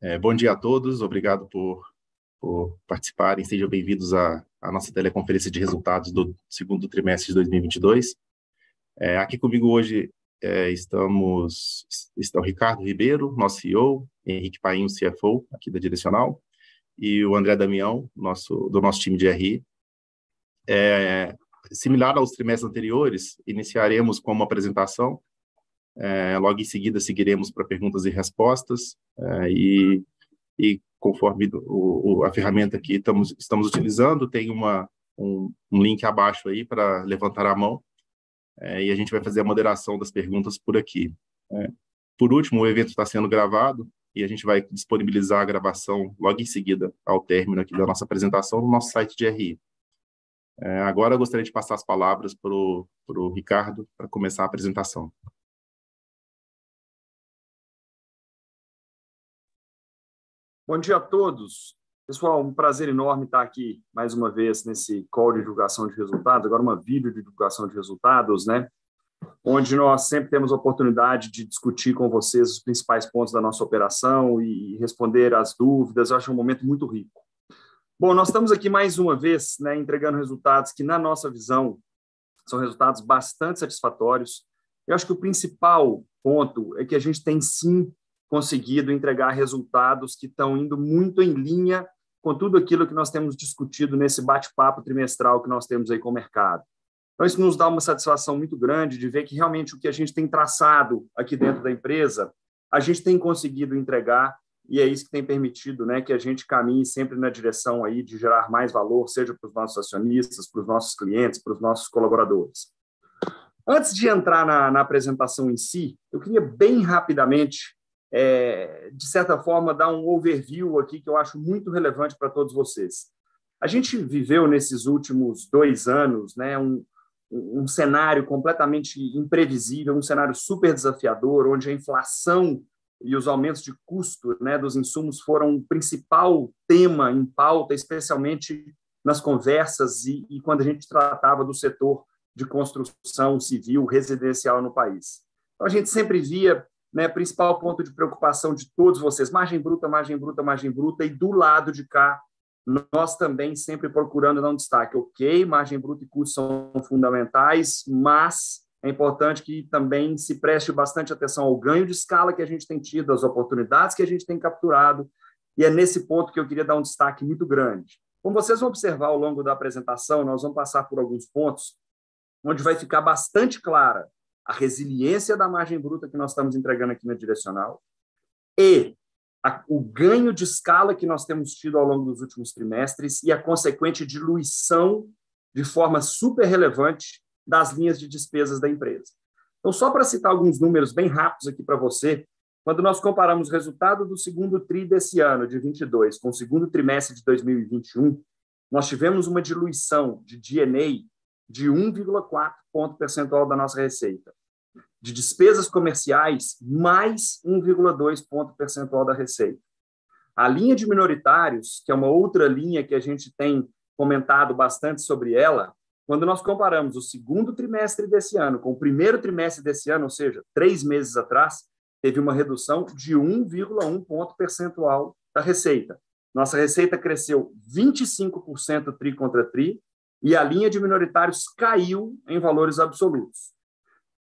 É, bom dia a todos, obrigado por, por participarem, sejam bem-vindos à, à, nossa teleconferência de resultados do segundo trimestre de 2022. É, aqui comigo hoje é, estamos estão Ricardo Ribeiro, nosso CEO, Henrique Painho, CFO aqui da Direcional, e o André Damião, nosso, do nosso time de RI. É, similar aos trimestres anteriores, iniciaremos com uma apresentação, é, logo em seguida seguiremos para perguntas e respostas, é, e, e conforme o, o, a ferramenta que estamos, estamos utilizando, tem uma, um, um link abaixo aí para levantar a mão, é, e a gente vai fazer a moderação das perguntas por aqui. É, por último, o evento está sendo gravado, e a gente vai disponibilizar a gravação logo em seguida ao término aqui da nossa apresentação no nosso site de RI. É, agora eu gostaria de passar as palavras para o Ricardo para começar a apresentação. Bom dia a todos. Pessoal, um prazer enorme estar aqui mais uma vez nesse call de divulgação de resultados, agora uma vídeo de divulgação de resultados, né? onde nós sempre temos a oportunidade de discutir com vocês os principais pontos da nossa operação e responder às dúvidas. Eu acho um momento muito rico. Bom, nós estamos aqui mais uma vez, né, entregando resultados que, na nossa visão, são resultados bastante satisfatórios. Eu acho que o principal ponto é que a gente tem sim conseguido entregar resultados que estão indo muito em linha com tudo aquilo que nós temos discutido nesse bate-papo trimestral que nós temos aí com o mercado. Então, isso nos dá uma satisfação muito grande de ver que realmente o que a gente tem traçado aqui dentro da empresa, a gente tem conseguido entregar e é isso que tem permitido né, que a gente caminhe sempre na direção aí de gerar mais valor, seja para os nossos acionistas, para os nossos clientes, para os nossos colaboradores. Antes de entrar na, na apresentação em si, eu queria bem rapidamente, é, de certa forma, dar um overview aqui que eu acho muito relevante para todos vocês. A gente viveu nesses últimos dois anos né, um, um cenário completamente imprevisível, um cenário super desafiador, onde a inflação e os aumentos de custo né, dos insumos foram o principal tema em pauta, especialmente nas conversas e, e quando a gente tratava do setor de construção civil residencial no país. Então, a gente sempre via né, principal ponto de preocupação de todos vocês, margem bruta, margem bruta, margem bruta, e do lado de cá nós também sempre procurando dar um destaque. Ok, margem bruta e custo são fundamentais, mas é importante que também se preste bastante atenção ao ganho de escala que a gente tem tido, às oportunidades que a gente tem capturado, e é nesse ponto que eu queria dar um destaque muito grande. Como vocês vão observar ao longo da apresentação, nós vamos passar por alguns pontos onde vai ficar bastante clara a resiliência da margem bruta que nós estamos entregando aqui na direcional e a, o ganho de escala que nós temos tido ao longo dos últimos trimestres e a consequente diluição de forma super relevante das linhas de despesas da empresa. Então, só para citar alguns números bem rápidos aqui para você, quando nós comparamos o resultado do segundo TRI desse ano, de 22, com o segundo trimestre de 2021, nós tivemos uma diluição de DNA de 1,4 ponto percentual da nossa receita de despesas comerciais, mais 1,2 ponto percentual da receita. A linha de minoritários, que é uma outra linha que a gente tem comentado bastante sobre ela, quando nós comparamos o segundo trimestre desse ano com o primeiro trimestre desse ano, ou seja, três meses atrás, teve uma redução de 1,1 ponto percentual da receita. Nossa receita cresceu 25% tri contra tri e a linha de minoritários caiu em valores absolutos.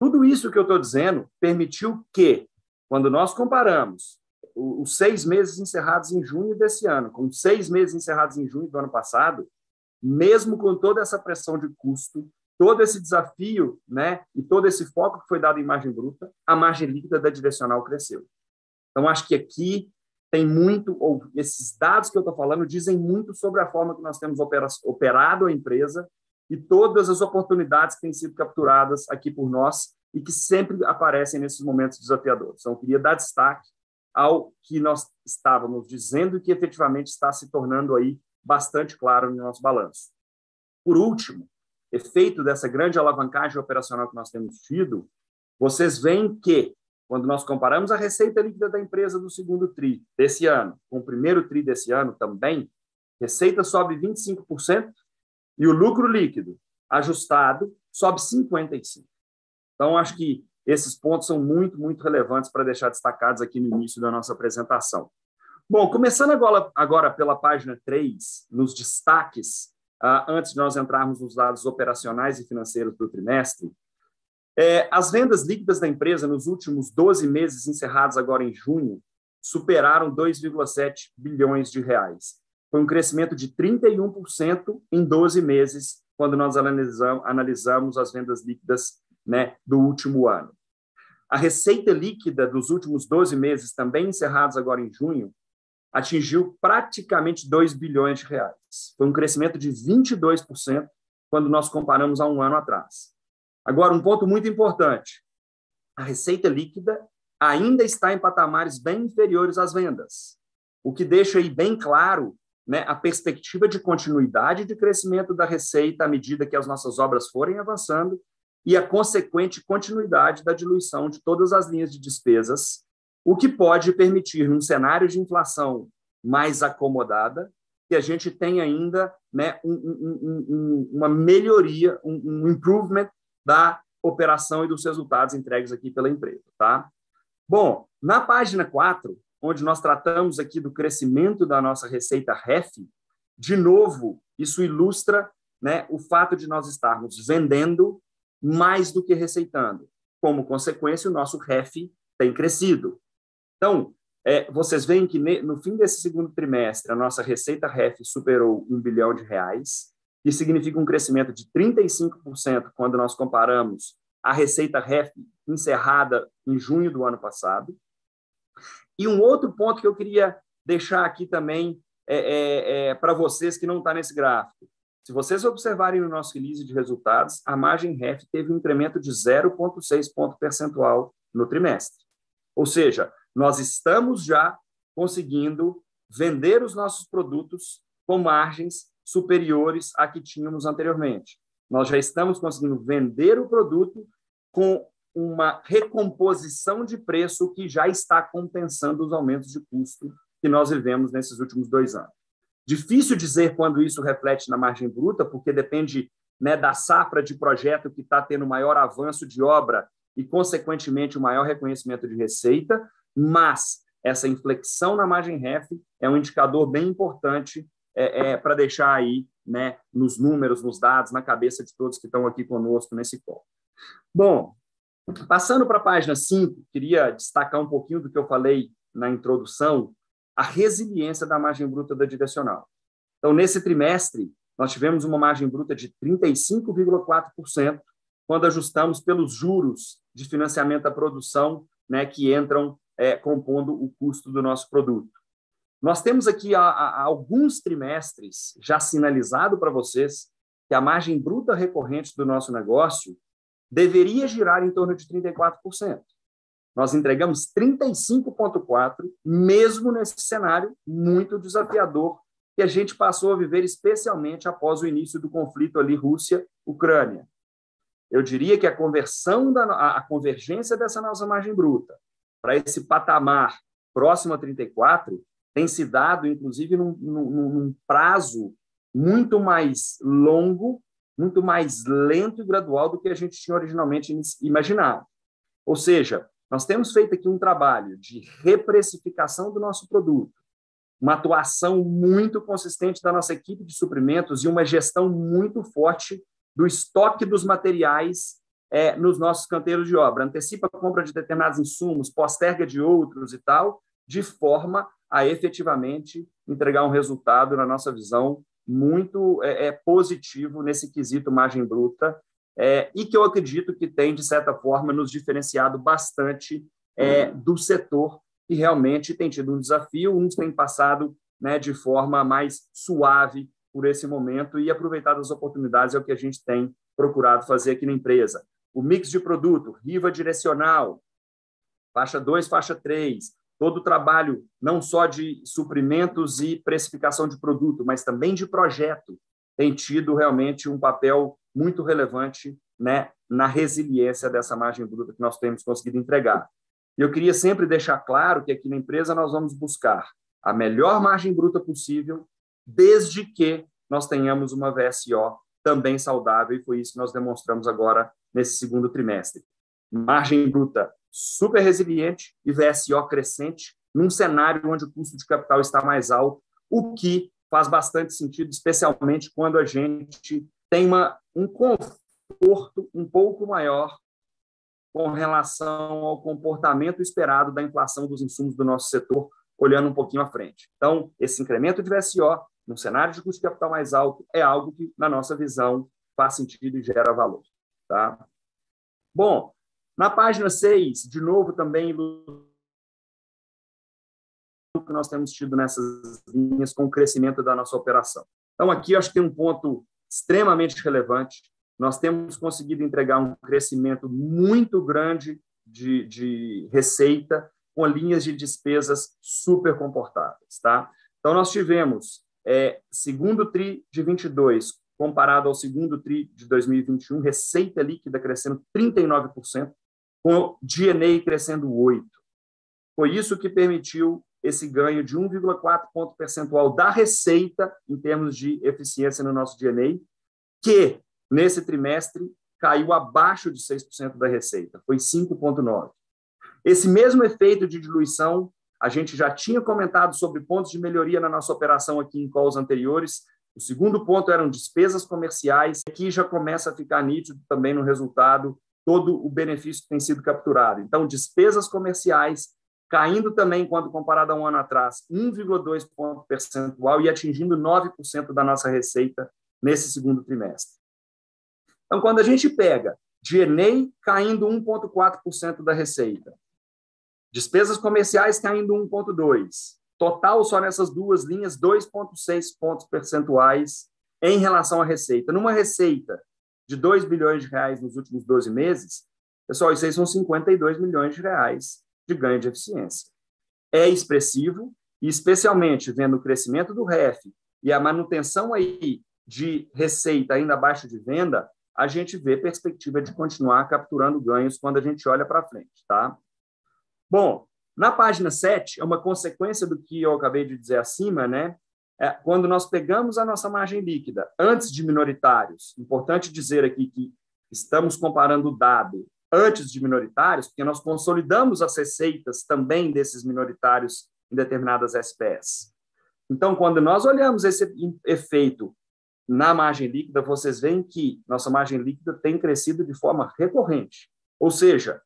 Tudo isso que eu estou dizendo permitiu que, quando nós comparamos os seis meses encerrados em junho desse ano com seis meses encerrados em junho do ano passado, mesmo com toda essa pressão de custo, todo esse desafio, né, e todo esse foco que foi dado em margem bruta, a margem líquida da direcional cresceu. Então acho que aqui tem muito, ou esses dados que eu estou falando dizem muito sobre a forma que nós temos operado a empresa e todas as oportunidades que têm sido capturadas aqui por nós e que sempre aparecem nesses momentos desafiadores. Então, eu queria dar destaque ao que nós estávamos dizendo e que efetivamente está se tornando aí bastante claro no nosso balanço. Por último, efeito dessa grande alavancagem operacional que nós temos tido, vocês veem que, quando nós comparamos a receita líquida da empresa do segundo TRI desse ano com o primeiro TRI desse ano também, receita sobe 25%, e o lucro líquido ajustado sobe 55%. Então, acho que esses pontos são muito, muito relevantes para deixar destacados aqui no início da nossa apresentação. Bom, começando agora, agora pela página 3, nos destaques, uh, antes de nós entrarmos nos dados operacionais e financeiros do trimestre, é, as vendas líquidas da empresa nos últimos 12 meses encerrados agora em junho superaram 2,7 bilhões de reais. Foi um crescimento de 31% em 12 meses, quando nós analisamos, as vendas líquidas né, do último ano. A receita líquida dos últimos 12 meses, também encerrados agora em junho, atingiu praticamente 2 bilhões de reais. Foi um crescimento de 22% quando nós comparamos a um ano atrás. Agora, um ponto muito importante: a receita líquida ainda está em patamares bem inferiores às vendas, o que deixa aí bem claro né, a perspectiva de continuidade de crescimento da receita à medida que as nossas obras forem avançando e a consequente continuidade da diluição de todas as linhas de despesas, o que pode permitir, num cenário de inflação mais acomodada, que a gente tenha ainda né, um, um, um, uma melhoria, um, improvement da operação e dos resultados entregues aqui pela empresa. Tá? Bom, na página 4, onde nós tratamos aqui do crescimento da nossa receita REF, de novo, isso ilustra né, o fato de nós estarmos vendendo mais do que receitando. Como consequência, o nosso REF tem crescido. Então, é, vocês veem que no fim desse segundo trimestre, a nossa receita REF superou um bilhão de reais, isso significa um crescimento de 35% quando nós comparamos a receita REF encerrada em junho do ano passado. E um outro ponto que eu queria deixar aqui também é, é, é para vocês que não está nesse gráfico. Se vocês observarem no nosso release de resultados, a margem REF teve um incremento de 0,6 ponto percentual no trimestre. Ou seja, nós estamos já conseguindo vender os nossos produtos com margens superiores a que tínhamos anteriormente. Nós já estamos conseguindo vender o produto com uma recomposição de preço que já está compensando os aumentos de custo que nós vivemos nesses últimos dois anos. Difícil dizer quando isso reflete na margem bruta, porque depende né, da safra de projeto que está tendo maior avanço de obra e, consequentemente, o maior reconhecimento de receita, mas essa inflexão na margem REF é um indicador bem importante é, é, para deixar aí né, nos números, nos dados, na cabeça de todos que estão aqui conosco nesse call. Bom, passando para a página 5, queria destacar um pouquinho do que eu falei na introdução, a resiliência da margem bruta da direcional. Então, nesse trimestre, nós tivemos uma margem bruta de 35,4%, quando ajustamos pelos juros de financiamento da produção né, que entram é, compondo o custo do nosso produto. Nós temos aqui alguns trimestres já sinalizado para vocês que a margem bruta recorrente do nosso negócio deveria girar em torno de 34%. Nós entregamos 35,4%, mesmo nesse cenário muito desafiador que a gente passou a viver, especialmente após o início do conflito ali Rússia-Ucrânia. Eu diria que a conversão da a convergência dessa nossa margem bruta para esse patamar próximo a 34 tem se dado, inclusive, num, num, num prazo muito mais longo, muito mais lento e gradual do que a gente tinha originalmente imaginado. Ou seja, nós temos feito aqui um trabalho de reprecificação do nosso produto, uma atuação muito consistente da nossa equipe de suprimentos e uma gestão muito forte do estoque dos materiais é, nos nossos canteiros de obra. Antecipa a compra de determinados insumos, posterga de outros e tal, de forma a efetivamente entregar um resultado, na nossa visão, muito é, é, positivo nesse quesito margem bruta, é, e que eu acredito que tem, de certa forma, nos diferenciado bastante é, do setor, que realmente tem tido um desafio, uns têm passado né, de forma mais suave por esse momento e aproveitado as oportunidades é o que a gente tem procurado fazer aqui na empresa. O mix de produto, riva direcional, faixa 2, faixa 3, todo o trabalho, não só de suprimentos e precificação de produto, mas também de projeto, tem tido realmente um papel muito relevante né, na resiliência dessa margem bruta que nós temos conseguido entregar. E eu queria sempre deixar claro que aqui na empresa nós vamos buscar a melhor margem bruta possível, desde que nós tenhamos uma VSO também saudável, e foi isso que nós demonstramos agora nesse segundo trimestre. Margem bruta super resiliente e VSO crescente, num cenário onde o custo de capital está mais alto, o que faz bastante sentido, especialmente quando a gente tem uma, um conforto um pouco maior com relação ao comportamento esperado da inflação dos insumos do nosso setor, olhando um pouquinho à frente. Então, esse incremento de VSO, num cenário de custo de capital mais alto, é algo que, na nossa visão, faz sentido e gera valor. Tá? Bom, na página 6, de novo, também que nós temos tido nessas linhas com o crescimento da nossa operação. Então, aqui acho que tem um ponto extremamente relevante, nós temos conseguido entregar um crescimento muito grande de, de receita com linhas de despesas super comportáveis. Tá? Então, nós tivemos, é, segundo TRI de 22, comparado ao segundo TRI de 2021, receita líquida crescendo 39%, com DNA crescendo 8%. Foi isso que permitiu esse ganho de 1,4 ponto percentual da receita em termos de eficiência no nosso DNA, que nesse trimestre caiu abaixo de 6% da receita, foi 5,9%. Esse mesmo efeito de diluição, a gente já tinha comentado sobre pontos de melhoria na nossa operação aqui em calls anteriores. O segundo ponto eram despesas comerciais, aqui já começa a ficar nítido também no resultado todo o benefício que tem sido capturado. Então, despesas comerciais caindo também, quando comparado a um ano atrás, 1,2 ponto percentual e atingindo 9% da nossa receita nesse segundo trimestre. Então, quando a gente pega DNA caindo 1,4% da receita, despesas comerciais caindo 1,2%, total só nessas duas linhas, 2,6 pontos percentuais em relação à receita. Numa receita de 2 bilhões de reais nos últimos 12 meses, pessoal, isso aí são 52 milhões de reais de ganho de eficiência. É expressivo, e especialmente vendo o crescimento do REF e a manutenção aí de receita ainda abaixo de venda, a gente vê perspectiva de continuar capturando ganhos quando a gente olha para frente, tá? Bom, na página 7, é uma consequência do que eu acabei de dizer acima, né? É, quando nós pegamos a nossa margem líquida antes de minoritários, importante dizer aqui que estamos comparando o dado antes de minoritários, porque nós consolidamos as receitas também desses minoritários em determinadas SPS. Então, quando nós olhamos esse efeito na margem líquida, vocês veem que nossa margem líquida tem crescido de forma recorrente. Ou seja,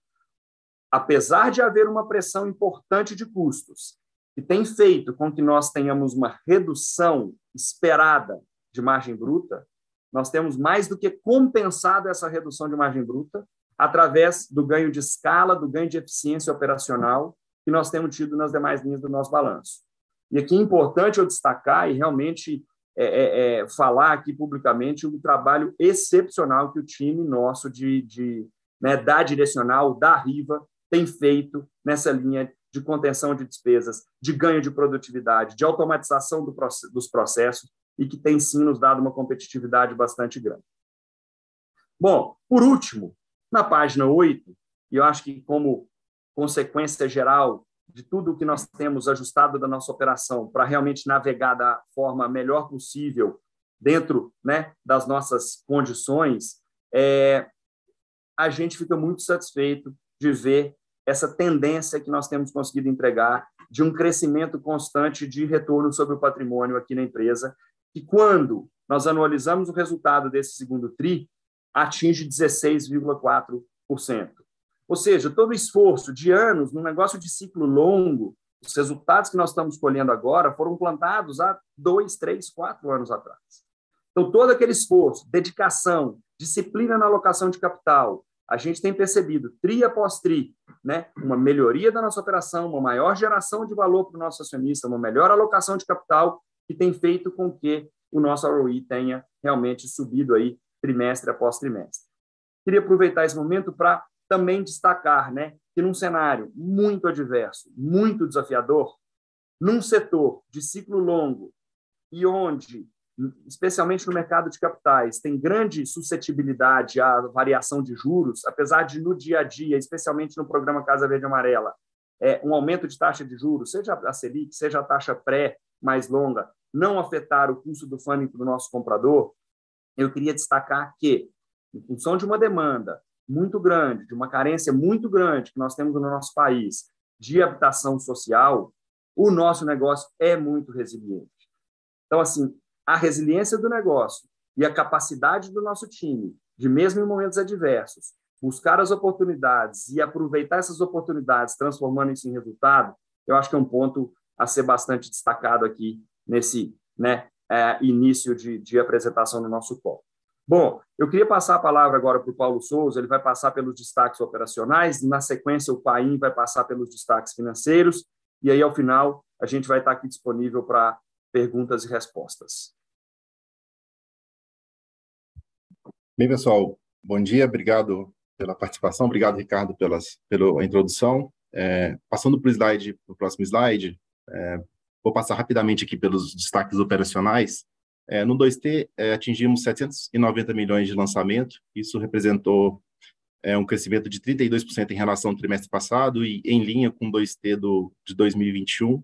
apesar de haver uma pressão importante de custos, que tem feito com que nós tenhamos uma redução esperada de margem bruta, nós temos mais do que compensado essa redução de margem bruta através do ganho de escala, do ganho de eficiência operacional que nós temos tido nas demais linhas do nosso balanço. E aqui é importante eu destacar e realmente é, é, é, falar aqui publicamente o trabalho excepcional que o time nosso de, de né, da direcional, da Riva, tem feito nessa linha de contenção de despesas, de ganho de produtividade, de automatização do, dos processos e que tem sim nos dado uma competitividade bastante grande. Bom, por último, na página 8, e eu acho que como consequência geral de tudo o que nós temos ajustado da nossa operação para realmente navegar da forma melhor possível dentro né, das nossas condições, é, a gente fica muito satisfeito de ver essa tendência que nós temos conseguido entregar de um crescimento constante de retorno sobre o patrimônio aqui na empresa, que quando nós anualizamos o resultado desse segundo TRI, atinge 16,4%. Ou seja, todo o esforço de anos, num negócio de ciclo longo, os resultados que nós estamos colhendo agora foram plantados há dois, três, quatro anos atrás. Então, todo aquele esforço, dedicação, disciplina na alocação de capital, a gente tem percebido, tri após tri, né, uma melhoria da nossa operação, uma maior geração de valor para o nosso acionista, uma melhor alocação de capital, que tem feito com que o nosso ROI tenha realmente subido aí trimestre após trimestre. Queria aproveitar esse momento para também destacar né, que num cenário muito adverso, muito desafiador, num setor de ciclo longo e onde, especialmente no mercado de capitais, tem grande suscetibilidade à variação de juros, apesar de no dia a dia, especialmente no programa Casa Verde Amarela, é, um aumento de taxa de juros, seja a Selic, seja a taxa pré mais longa, não afetar o custo do funding para o nosso comprador, eu queria destacar que, em função de uma demanda muito grande, de uma carência muito grande que nós temos no nosso país de habitação social, o nosso negócio é muito resiliente. Então, assim, a resiliência do negócio e a capacidade do nosso time de, mesmo em momentos adversos, buscar as oportunidades e aproveitar essas oportunidades, transformando isso em resultado, eu acho que é um ponto a ser bastante destacado aqui nesse né, é, início de, de apresentação do nosso call. Bom, eu queria passar a palavra agora para o Paulo Souza, ele vai passar pelos destaques operacionais, na sequência o Paim vai passar pelos destaques financeiros, e aí, ao final, a gente vai estar aqui disponível para perguntas e respostas. Bem, pessoal, bom dia, obrigado pela participação, obrigado, Ricardo, pelas, pela introdução. É, passando para o slide, para o próximo slide, é, vou passar rapidamente aqui pelos destaques operacionais. É, no 2T, é, atingimos 790 milhões de lançamento, isso representou é, um crescimento de 32% em relação ao trimestre passado e em linha com o 2T do, de 2021.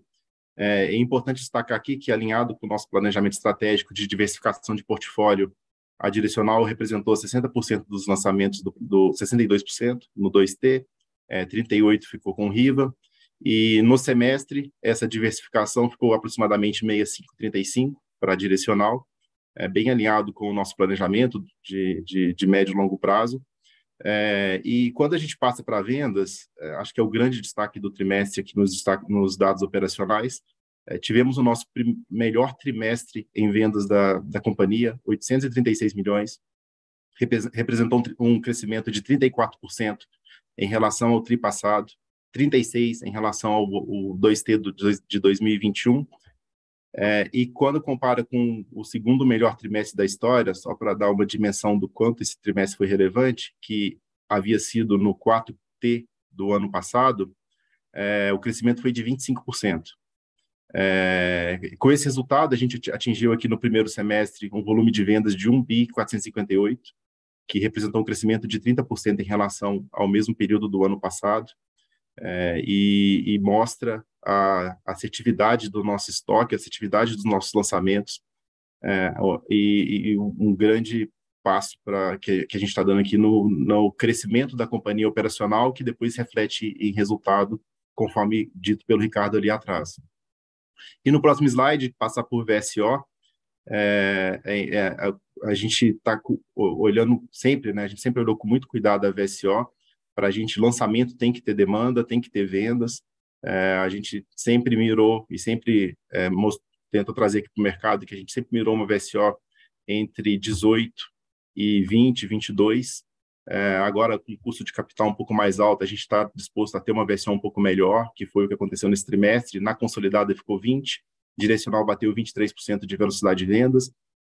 É, é importante destacar aqui que, alinhado com o nosso planejamento estratégico de diversificação de portfólio, a direcional representou 60% dos lançamentos, do, do 62% no 2T, é, 38% ficou com Riva, e no semestre, essa diversificação ficou aproximadamente 65-35 para direcional, é, bem alinhado com o nosso planejamento de, de, de médio e longo prazo. É, e quando a gente passa para vendas, é, acho que é o grande destaque do trimestre aqui nos, destaque, nos dados operacionais, é, tivemos o nosso melhor trimestre em vendas da, da companhia, 836 milhões, representou um, um crescimento de 34% em relação ao tri passado, 36% em relação ao, ao 2T do, de 2021, é, e quando compara com o segundo melhor trimestre da história, só para dar uma dimensão do quanto esse trimestre foi relevante, que havia sido no 4T do ano passado, é, o crescimento foi de 25%. É, com esse resultado, a gente atingiu aqui no primeiro semestre um volume de vendas de 1 bi 458, que representou um crescimento de 30% em relação ao mesmo período do ano passado, é, e, e, mostra a assertividade do nosso estoque, a assertividade dos nossos lançamentos, é, e, e, um grande passo para que, que, a gente está dando aqui no, no crescimento da companhia operacional, que depois reflete em resultado, conforme dito pelo Ricardo ali atrás. E no próximo slide, passar por VSO, é, é, é, a gente está olhando sempre, né? A gente sempre olhou com muito cuidado a VSO. Para a gente, lançamento tem que ter demanda, tem que ter vendas. É, a gente sempre mirou e sempre é, tenta trazer aqui para o mercado que a gente sempre mirou uma VSO entre 18 e 20, 22. É, agora, com custo de capital um pouco mais alto, a gente está disposto a ter uma versão um pouco melhor, que foi o que aconteceu nesse trimestre. Na consolidada ficou 20%, direcional bateu 23% de velocidade de vendas,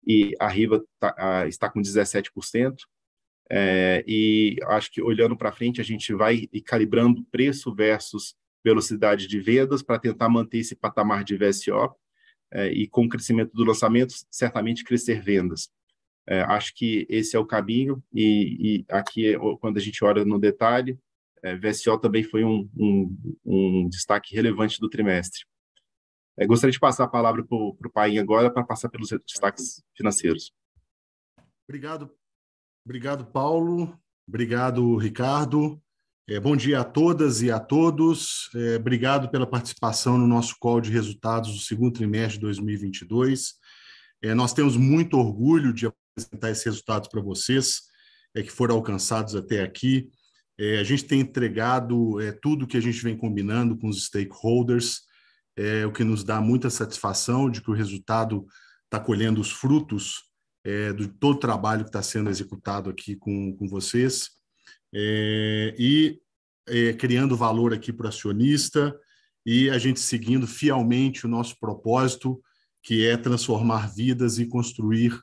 e a Riva tá, a, está com 17%. É, e acho que olhando para frente, a gente vai calibrando preço versus velocidade de vendas para tentar manter esse patamar de VSO, é, e com o crescimento do lançamento, certamente crescer vendas. É, acho que esse é o caminho, e, e aqui, quando a gente olha no detalhe, é, VSO também foi um, um, um destaque relevante do trimestre. É, gostaria de passar a palavra para o Paim agora, para passar pelos destaques financeiros. Obrigado, obrigado Paulo, obrigado, Ricardo. É, bom dia a todas e a todos. É, obrigado pela participação no nosso call de resultados do segundo trimestre de 2022. É, nós temos muito orgulho de apresentar esses resultados para vocês, é, que foram alcançados até aqui. É, a gente tem entregado é, tudo que a gente vem combinando com os stakeholders, é, o que nos dá muita satisfação de que o resultado está colhendo os frutos é, de todo o trabalho que está sendo executado aqui com, com vocês. É, e é, criando valor aqui para o acionista e a gente seguindo fielmente o nosso propósito, que é transformar vidas e construir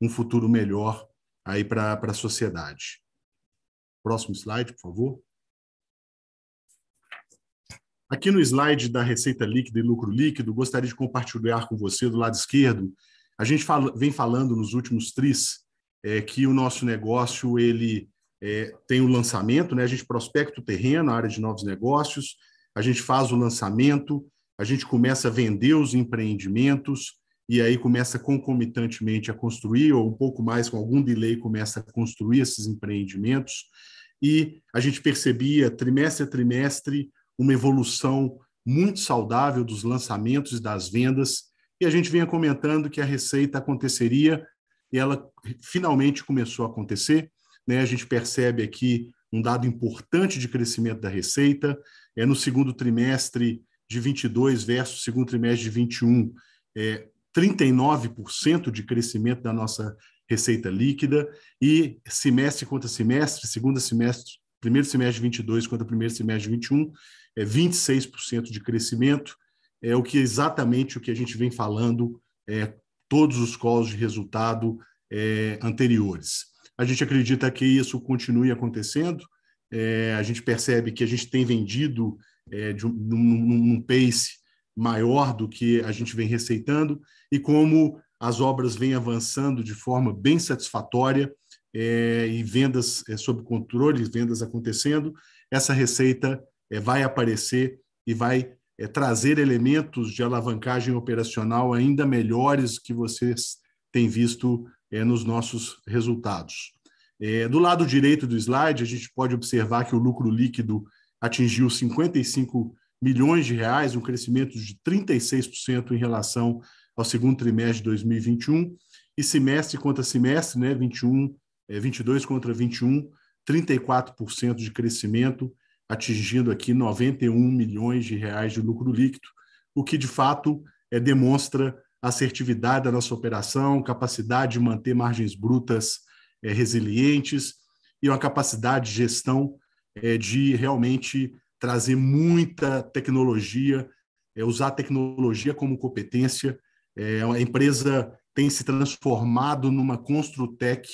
um futuro melhor aí para a sociedade. Próximo slide, por favor. Aqui no slide da receita líquida e lucro líquido, gostaria de compartilhar com você do lado esquerdo. A gente fala, vem falando nos últimos tris é, que o nosso negócio ele é, tem o lançamento, né? A gente prospecta o terreno, a área de novos negócios, a gente faz o lançamento, a gente começa a vender os empreendimentos, e aí começa concomitantemente a construir, ou um pouco mais, com algum delay, começa a construir esses empreendimentos. E a gente percebia, trimestre a trimestre, uma evolução muito saudável dos lançamentos e das vendas, e a gente vinha comentando que a receita aconteceria e ela finalmente começou a acontecer. Né? A gente percebe aqui um dado importante de crescimento da receita. É no segundo trimestre de 22 versus segundo trimestre de 21, é, 39% de crescimento da nossa receita líquida e semestre contra semestre, segundo semestre, primeiro semestre de 22 contra primeiro semestre de 21, é 26% de crescimento, é o que exatamente o que a gente vem falando é, todos os calls de resultado é, anteriores. A gente acredita que isso continue acontecendo, é, a gente percebe que a gente tem vendido é, de um, num, num pace maior do que a gente vem receitando, e como as obras vêm avançando de forma bem satisfatória é, e vendas é, sob controle, vendas acontecendo, essa receita é, vai aparecer e vai é, trazer elementos de alavancagem operacional ainda melhores que vocês têm visto é, nos nossos resultados. É, do lado direito do slide, a gente pode observar que o lucro líquido atingiu 55 milhões de reais, um crescimento de 36% em relação ao segundo trimestre de 2021, e semestre contra semestre, né, 21, é, 22 contra 21, 34% de crescimento, atingindo aqui 91 milhões de reais de lucro líquido, o que de fato é, demonstra assertividade da nossa operação, capacidade de manter margens brutas é, resilientes e uma capacidade de gestão é, de realmente trazer muita tecnologia, é, usar a tecnologia como competência. É, a empresa tem se transformado numa Construtec,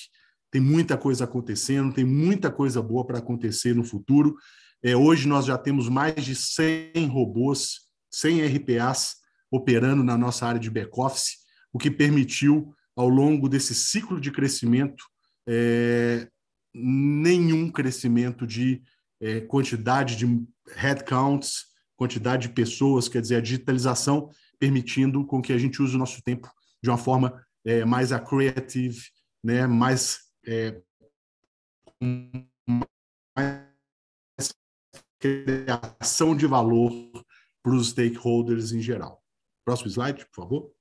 tem muita coisa acontecendo, tem muita coisa boa para acontecer no futuro. É, hoje nós já temos mais de 100 robôs, 100 RPAs operando na nossa área de back-office, o que permitiu, ao longo desse ciclo de crescimento, é, nenhum crescimento de é, quantidade de headcounts, quantidade de pessoas, quer dizer, a digitalização permitindo com que a gente use o nosso tempo de uma forma é, mais creative, né, mais, é, mais criação de valor para os stakeholders em geral. Próximo slide, por favor.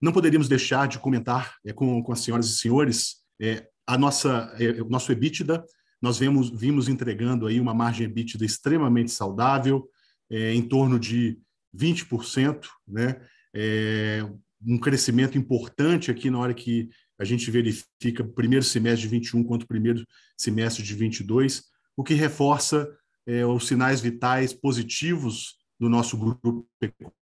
Não poderíamos deixar de comentar é, com, com as senhoras e senhores é, a nossa, é, o nosso EBITDA nós vimos, vimos entregando aí uma margem EBITDA extremamente saudável, é, em torno de 20%, né? É, um crescimento importante aqui na hora que a gente verifica primeiro semestre de 21 quanto primeiro semestre de 22, o que reforça é, os sinais vitais positivos do nosso grupo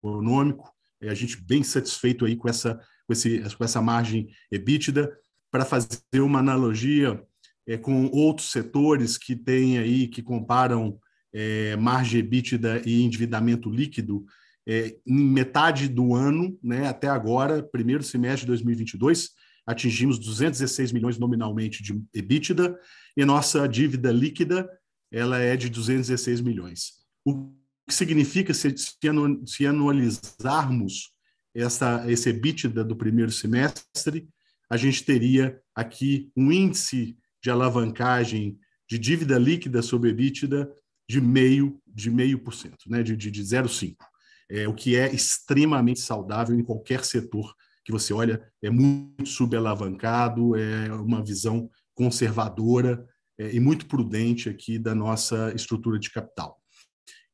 econômico. É, a gente bem satisfeito aí com essa, com, esse, com essa margem EBITDA. Para fazer uma analogia, é, com outros setores que têm aí, que comparam é, margem EBITDA e endividamento líquido, é, em metade do ano, né, até agora, primeiro semestre de 2022, atingimos 216 milhões nominalmente de EBITDA e nossa dívida líquida ela é de 216 milhões. O que significa, se, se anualizarmos essa, esse EBITDA do primeiro semestre, a gente teria aqui um índice de alavancagem de dívida líquida sobre EBITDA de meio de meio por cento, né, de, de, de 0,5, é, o que é extremamente saudável em qualquer setor que você olha, é muito subalavancado, é uma visão conservadora é, e muito prudente aqui da nossa estrutura de capital.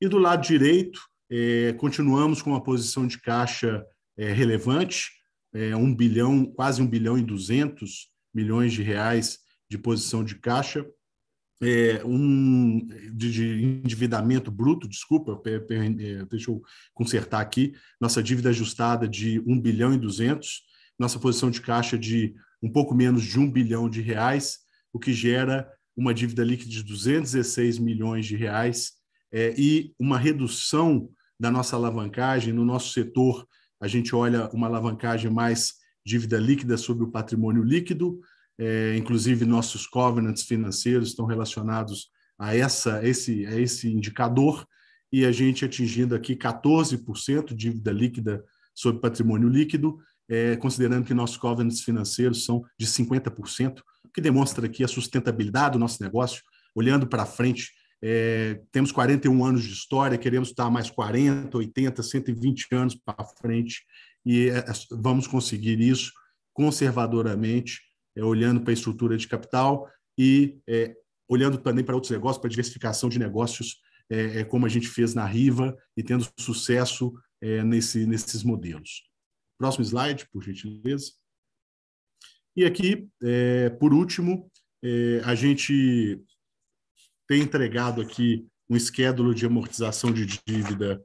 E do lado direito, é, continuamos com uma posição de caixa é, relevante, é, um bilhão, quase um bilhão e duzentos milhões de reais de posição de caixa, é, um de, de, endividamento bruto, desculpa, é, deixa eu consertar aqui, nossa dívida ajustada de 1 bilhão e 200, nossa posição de caixa de um pouco menos de 1 bilhão de reais, o que gera uma dívida líquida de 216 milhões de reais é, e uma redução da nossa alavancagem no nosso setor. A gente olha uma alavancagem mais dívida líquida sobre o patrimônio líquido, é, inclusive nossos covenants financeiros estão relacionados a, essa, esse, a esse indicador, e a gente atingindo aqui 14% de dívida líquida sobre patrimônio líquido, é, considerando que nossos covenants financeiros são de 50%, o que demonstra aqui a sustentabilidade do nosso negócio, olhando para frente, É, temos 41 anos de história, queremos estar mais 40, 80, 120 anos para frente e é, vamos conseguir isso conservadoramente, é, olhando para a estrutura de capital e é, olhando também para outros negócios, para diversificação de negócios, é, é, como a gente fez na Riva e tendo sucesso é, nesse, nesses modelos. Próximo slide, por gentileza. E aqui, é, por último, a gente tem entregado aqui um esquédulo de amortização de dívida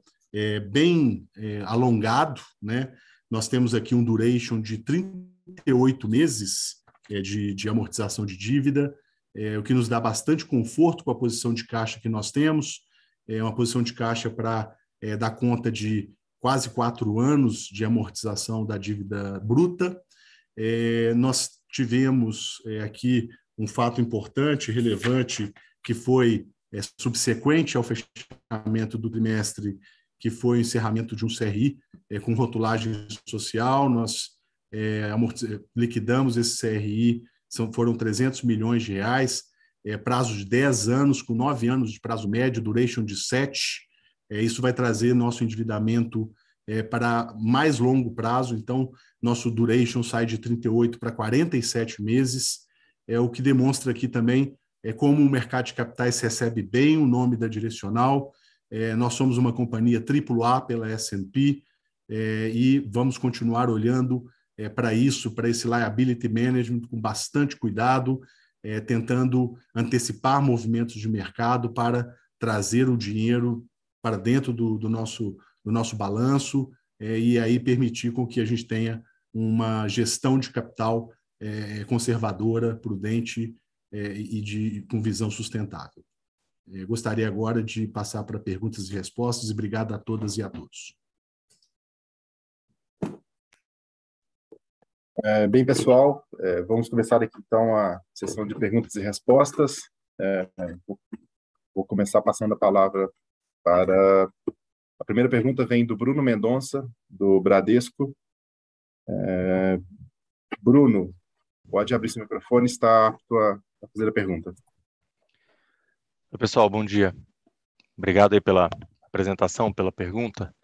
bem alongado, né? Nós temos aqui um duration de 38 meses de, de amortização de dívida, é, o que nos dá bastante conforto com a posição de caixa que nós temos, é uma posição de caixa para é, dar conta de quase quatro anos de amortização da dívida bruta. É, nós tivemos é, aqui um fato importante, relevante, que foi é, subsequente ao fechamento do trimestre, que foi o encerramento de um CRI é, com rotulagem social. Nós é, liquidamos esse CRI, são, foram 300 milhões de reais, é, prazo de 10 anos, com 9 anos de prazo médio, duration de 7. É, isso vai trazer nosso endividamento é, para mais longo prazo, então nosso duration sai de 38 para 47 meses, é o que demonstra aqui também é como o mercado de capitais recebe bem o nome da Direcional. É, nós somos uma companhia AAA pela S&P é, e vamos continuar olhando é, para isso, para esse liability management com bastante cuidado, é, tentando antecipar movimentos de mercado para trazer o dinheiro para dentro do, do nosso, do nosso balanço é, e aí permitir com que a gente tenha uma gestão de capital é, conservadora, prudente é, e de, com visão sustentável. É, gostaria agora de passar para perguntas e respostas e obrigado a todas e a todos. É, bem, pessoal, é, vamos começar aqui então a sessão de perguntas e respostas. É, vou, vou, começar passando a palavra para. A primeira pergunta vem do Bruno Mendonça, do Bradesco. É, Bruno, pode abrir seu microfone, está apto a, a fazer a pergunta. Oi, pessoal, bom dia. Obrigado aí pela apresentação, pela pergunta.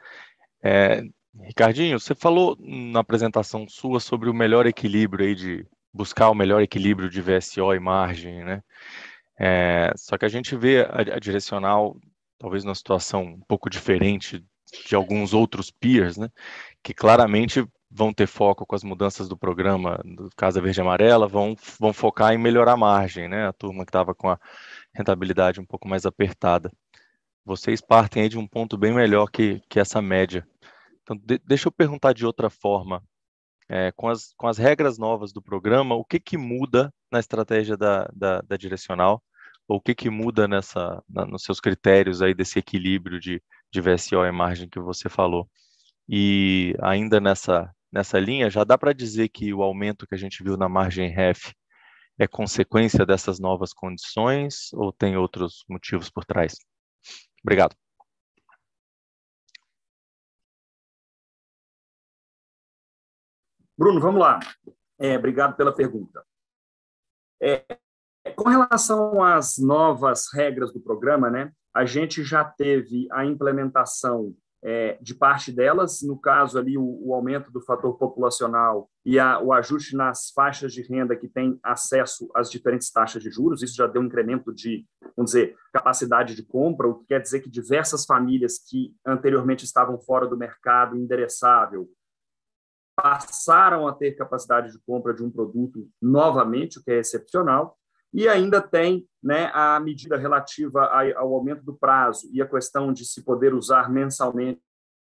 É, Ricardinho, você falou na apresentação sua sobre o melhor equilíbrio aí de buscar o melhor equilíbrio de VSO e margem, né? É, só que a gente vê a, a, direcional talvez numa situação um pouco diferente de alguns outros peers, né? Que claramente vão ter foco com as mudanças do programa do Casa Verde e Amarela, vão, vão focar em melhorar a margem, né? A turma que estava com a rentabilidade um pouco mais apertada. Vocês partem aí de um ponto bem melhor que, que essa média. Então, de, deixa eu perguntar de outra forma. É, com, as, com as regras novas do programa, o que, que muda na estratégia da, da, da direcional? Ou o que, que muda nessa, na, nos seus critérios aí desse equilíbrio de, de VSO e margem que você falou? E ainda nessa, nessa linha, já dá para dizer que o aumento que a gente viu na margem REF é consequência dessas novas condições ou tem outros motivos por trás? Obrigado. Bruno, vamos lá. É, obrigado pela pergunta. É, com relação às novas regras do programa, né, a gente já teve a implementação é, de parte delas, no caso ali o, o aumento do fator populacional e a, o ajuste nas faixas de renda que têm acesso às diferentes taxas de juros, isso já deu um incremento de, vamos dizer, capacidade de compra, o que quer dizer que diversas famílias que anteriormente estavam fora do mercado endereçável passaram a ter capacidade de compra de um produto novamente, o que é excepcional, e ainda tem né, a medida relativa ao aumento do prazo e a questão de se poder usar mensalmente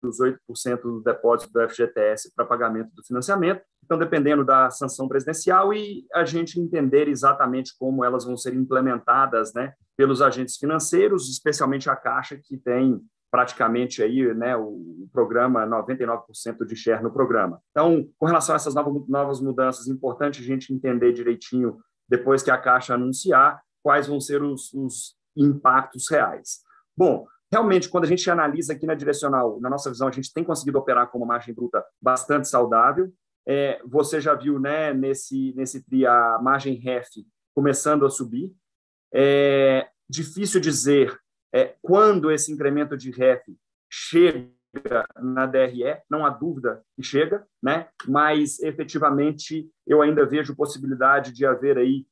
os 8% do depósito do FGTS para pagamento do financiamento. Então, dependendo da sanção presidencial e a gente entender exatamente como elas vão ser implementadas né, pelos agentes financeiros, especialmente a Caixa, que tem praticamente aí, né, o programa 99% de share no programa. Então, com relação a essas novas, mudanças, é importante a gente entender direitinho depois que a Caixa anunciar quais vão ser os, os impactos reais. Bom, realmente, quando a gente analisa aqui na direcional, na nossa visão, a gente tem conseguido operar com uma margem bruta bastante saudável. É, você já viu, né, nesse, nesse TRI, a margem REF começando a subir. É, difícil dizer é, quando esse incremento de REF chega na DRE, não há dúvida que chega, né? mas efetivamente eu ainda vejo possibilidade de haver aí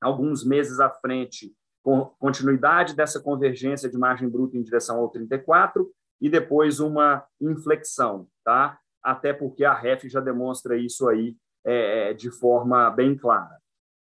alguns meses à frente continuidade dessa convergência de margem bruta em direção ao 34 e depois uma inflexão, tá? Até porque a REF já demonstra isso aí é, de forma bem clara.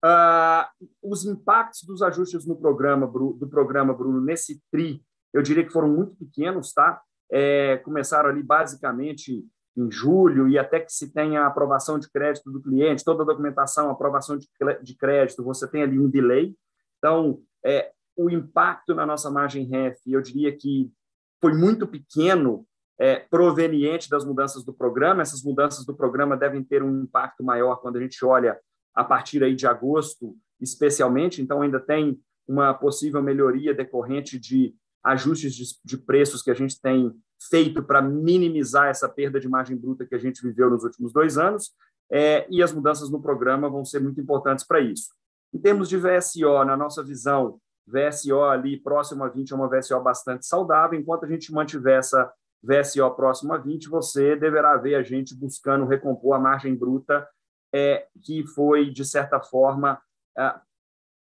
Uh, os impactos dos ajustes no programa do programa Bruno nesse tri, eu diria que foram muito pequenos, tá? É, começaram ali basicamente em julho e até que se tenha a aprovação de crédito do cliente, toda a documentação, aprovação de crédito, você tem ali um delay. Então, é, o impacto na nossa margem REF, eu diria que foi muito pequeno, é, proveniente das mudanças do programa. Essas mudanças do programa devem ter um impacto maior quando a gente olha a partir aí de agosto, especialmente. Então, ainda tem uma possível melhoria decorrente de ajustes de, de preços que a gente tem feito para minimizar essa perda de margem bruta que a gente viveu nos últimos dois anos, é, e as mudanças no programa vão ser muito importantes para isso. Em termos de VSO, na nossa visão, VSO ali próximo a 20 é uma VSO bastante saudável, enquanto a gente mantiver essa VSO próximo a 20, você deverá ver a gente buscando recompor a margem bruta é, que foi, de certa forma, é,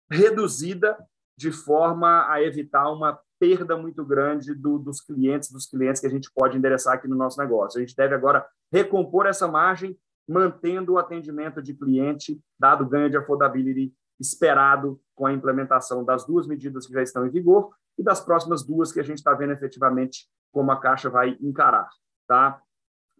reduzida de forma a evitar uma perda muito grande do, dos clientes, dos clientes que a gente pode endereçar aqui no nosso negócio. A gente deve agora recompor essa margem, mantendo o atendimento de cliente, dado o ganho de affordability esperado com a implementação das duas medidas que já estão em vigor e das próximas duas que a gente está vendo efetivamente como a Caixa vai encarar. Tá?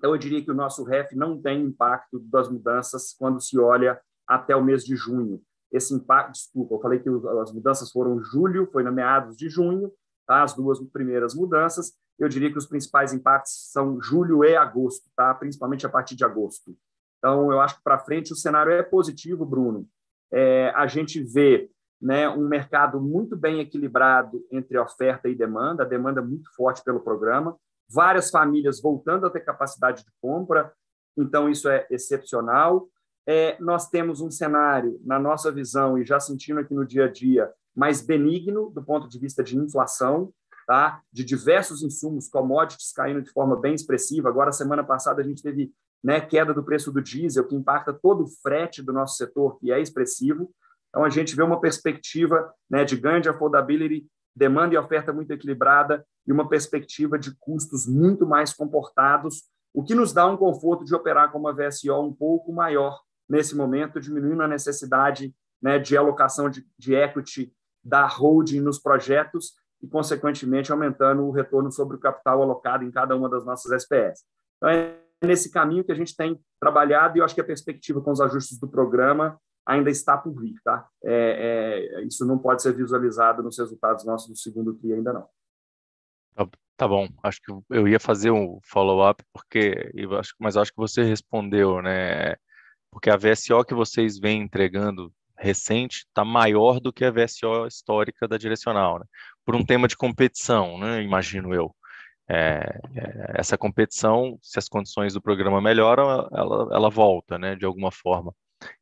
Então, eu diria que o nosso REF não tem impacto das mudanças quando se olha até o mês de junho. Esse impacto, desculpa, eu falei que as mudanças foram julho, foi na meados de junho, tá? as duas primeiras mudanças. Eu diria que os principais impactos são julho e agosto, tá? principalmente a partir de agosto. Então, eu acho que para frente o cenário é positivo, Bruno. É, a gente vê né, um mercado muito bem equilibrado entre oferta e demanda, a demanda muito forte pelo programa, várias famílias voltando a ter capacidade de compra, então isso é excepcional. É, nós temos um cenário, na nossa visão, e já sentindo aqui no dia a dia, mais benigno do ponto de vista de inflação, tá? de diversos insumos, commodities caindo de forma bem expressiva. Agora, semana passada, a gente teve né, queda do preço do diesel, que impacta todo o frete do nosso setor, que é expressivo. Então, a gente vê uma perspectiva né, de ganho de affordability, demanda e oferta muito equilibrada e uma perspectiva de custos muito mais comportados, o que nos dá um conforto de operar com uma VSO um pouco maior nesse momento, diminuindo a necessidade né, de alocação de, de equity da holding nos projetos e, consequentemente, aumentando o retorno sobre o capital alocado em cada uma das nossas SPS. Então, é nesse caminho que a gente tem trabalhado e eu acho que a perspectiva com os ajustes do programa ainda está por vir, tá? É, é, isso não pode ser visualizado nos resultados nossos do segundo TRI ainda não. Tá, tá bom, acho que eu ia fazer um follow-up, porque, mas acho que você respondeu, né? Porque a VSO que vocês vêm entregando recente está maior do que a VSO histórica da direcional, né? por um tema de competição, né? imagino eu. É, é, essa competição, se as condições do programa melhoram, ela, ela volta, né, de alguma forma.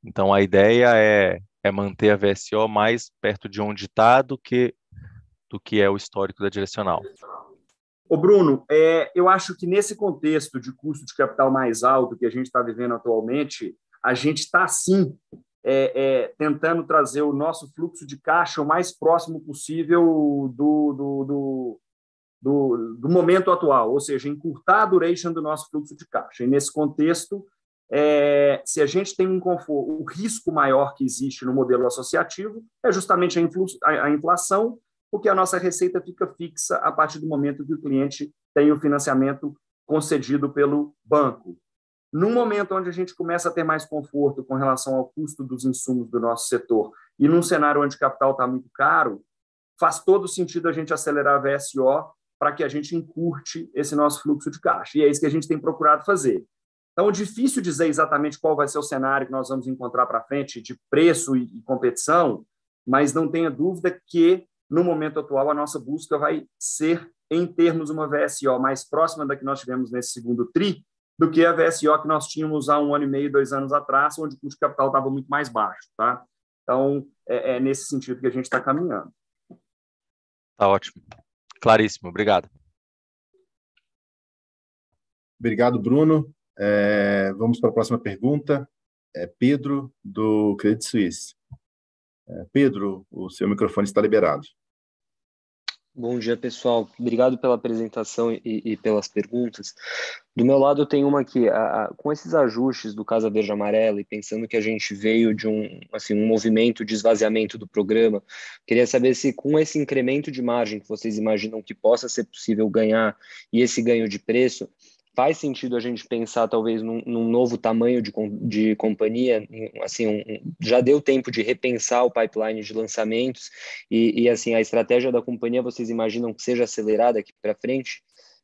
Então, a ideia é, é manter a VSO mais perto de onde está do que, do que é o histórico da direcional. Ô Bruno, é, eu acho que nesse contexto de custo de capital mais alto que a gente está vivendo atualmente, a gente está, sim, é, é, tentando trazer o nosso fluxo de caixa o mais próximo possível do, do, do, do, do momento atual, ou seja, encurtar a duration do nosso fluxo de caixa. E nesse contexto, é, se a gente tem um conforto, o risco maior que existe no modelo associativo é justamente a, influ, a, a inflação, porque a nossa receita fica fixa a partir do momento que o cliente tem o financiamento concedido pelo banco. No momento onde a gente começa a ter mais conforto com relação ao custo dos insumos do nosso setor e num cenário onde o capital está muito caro, faz todo sentido a gente acelerar a VSO para que a gente encurte esse nosso fluxo de caixa. E é isso que a gente tem procurado fazer. Então, é difícil dizer exatamente qual vai ser o cenário que nós vamos encontrar para frente de preço e competição, mas não tenha dúvida que, no momento atual, a nossa busca vai ser, em termos uma VSO mais próxima da que nós tivemos nesse segundo TRI, do que a VSO que nós tínhamos há um ano e meio, dois anos atrás, onde o custo de capital estava muito mais baixo. Tá? Então, é, é nesse sentido que a gente está caminhando. Tá ótimo. Claríssimo, obrigado. Obrigado, Bruno. É, vamos para a próxima pergunta. É Pedro, do Credit Suisse. É, Pedro, o seu microfone está liberado. Bom dia, pessoal. Obrigado pela apresentação e, e, pelas perguntas. Do meu lado, eu tenho uma aqui. A, a, com esses ajustes do Casa Verde Amarela e pensando que a gente veio de um, assim, um movimento de esvaziamento do programa, queria saber se com esse incremento de margem que vocês imaginam que possa ser possível ganhar e esse ganho de preço, faz sentido a gente pensar talvez num, num novo tamanho de, de companhia, assim, um, já deu tempo de repensar o pipeline de lançamentos e, e, assim, a estratégia da companhia vocês imaginam que seja acelerada aqui para frente?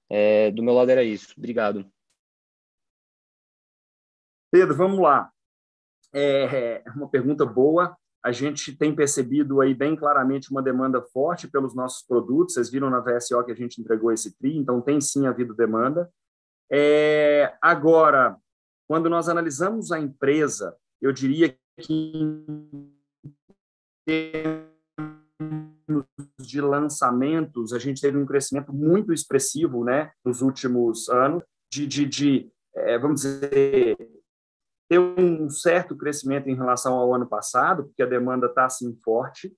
É, do meu lado era isso. Obrigado. Pedro, vamos lá. É uma pergunta boa. A gente tem percebido aí bem claramente uma demanda forte pelos nossos produtos. Vocês viram na VSO que a gente entregou esse TRI, então tem sim havido demanda. É, agora, quando nós analisamos a empresa, eu diria que de lançamentos, a gente teve um crescimento muito expressivo né, nos últimos anos, de, de, de é, vamos dizer, ter um certo crescimento em relação ao ano passado, porque a demanda está assim forte,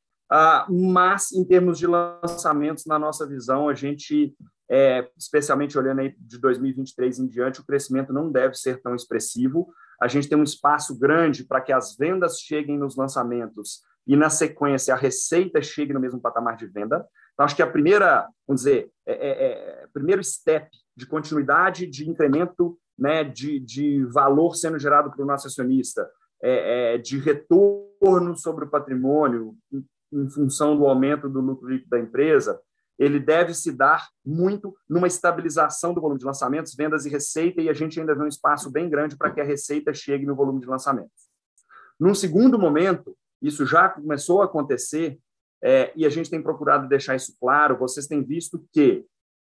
mas em termos de lançamentos, na nossa visão, a gente é, especialmente olhando aí de 2023 em diante, o crescimento não deve ser tão expressivo. A gente tem um espaço grande para que as vendas cheguem nos lançamentos e, na sequência, a receita chegue no mesmo patamar de venda. Então, acho que a primeira, vamos dizer, é, é, é primeiro step de continuidade de incremento né, de, de valor sendo gerado para o nosso acionista, é, é, de retorno sobre o patrimônio em, função do aumento do lucro líquido da empresa, ele deve se dar muito numa estabilização do volume de lançamentos, vendas e receita, e a gente ainda vê um espaço bem grande para que a receita chegue no volume de lançamentos. Num segundo momento, isso já começou a acontecer, é, e a gente tem procurado deixar isso claro, vocês têm visto que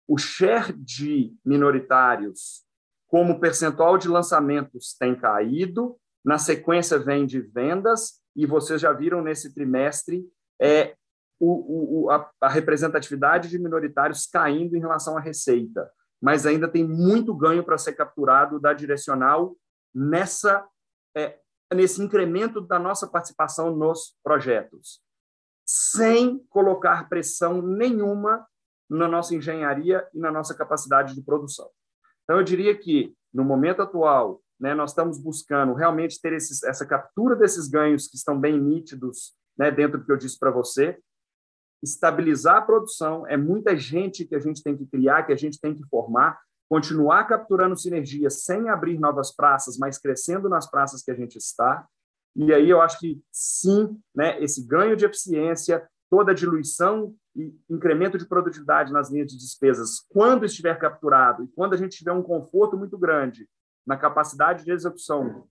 o share de minoritários como percentual de lançamentos tem caído, na sequência vem de vendas, e vocês já viram nesse trimestre é, o, o, a, a representatividade de minoritários caindo em relação à receita, mas ainda tem muito ganho para ser capturado da direcional nessa é, nesse incremento da nossa participação nos projetos, sem colocar pressão nenhuma na nossa engenharia e na nossa capacidade de produção. Então, eu diria que, no momento atual, né, nós estamos buscando realmente ter esses, essa captura desses ganhos que estão bem nítidos né, dentro do que eu disse para você, estabilizar a produção, é muita gente que a gente tem que criar, que a gente tem que formar, continuar capturando sinergia sem abrir novas praças, mas crescendo nas praças que a gente está. E aí eu acho que sim, né, esse ganho de eficiência, toda a diluição e incremento de produtividade nas linhas de despesas, quando estiver capturado e quando a gente tiver um conforto muito grande na capacidade de execução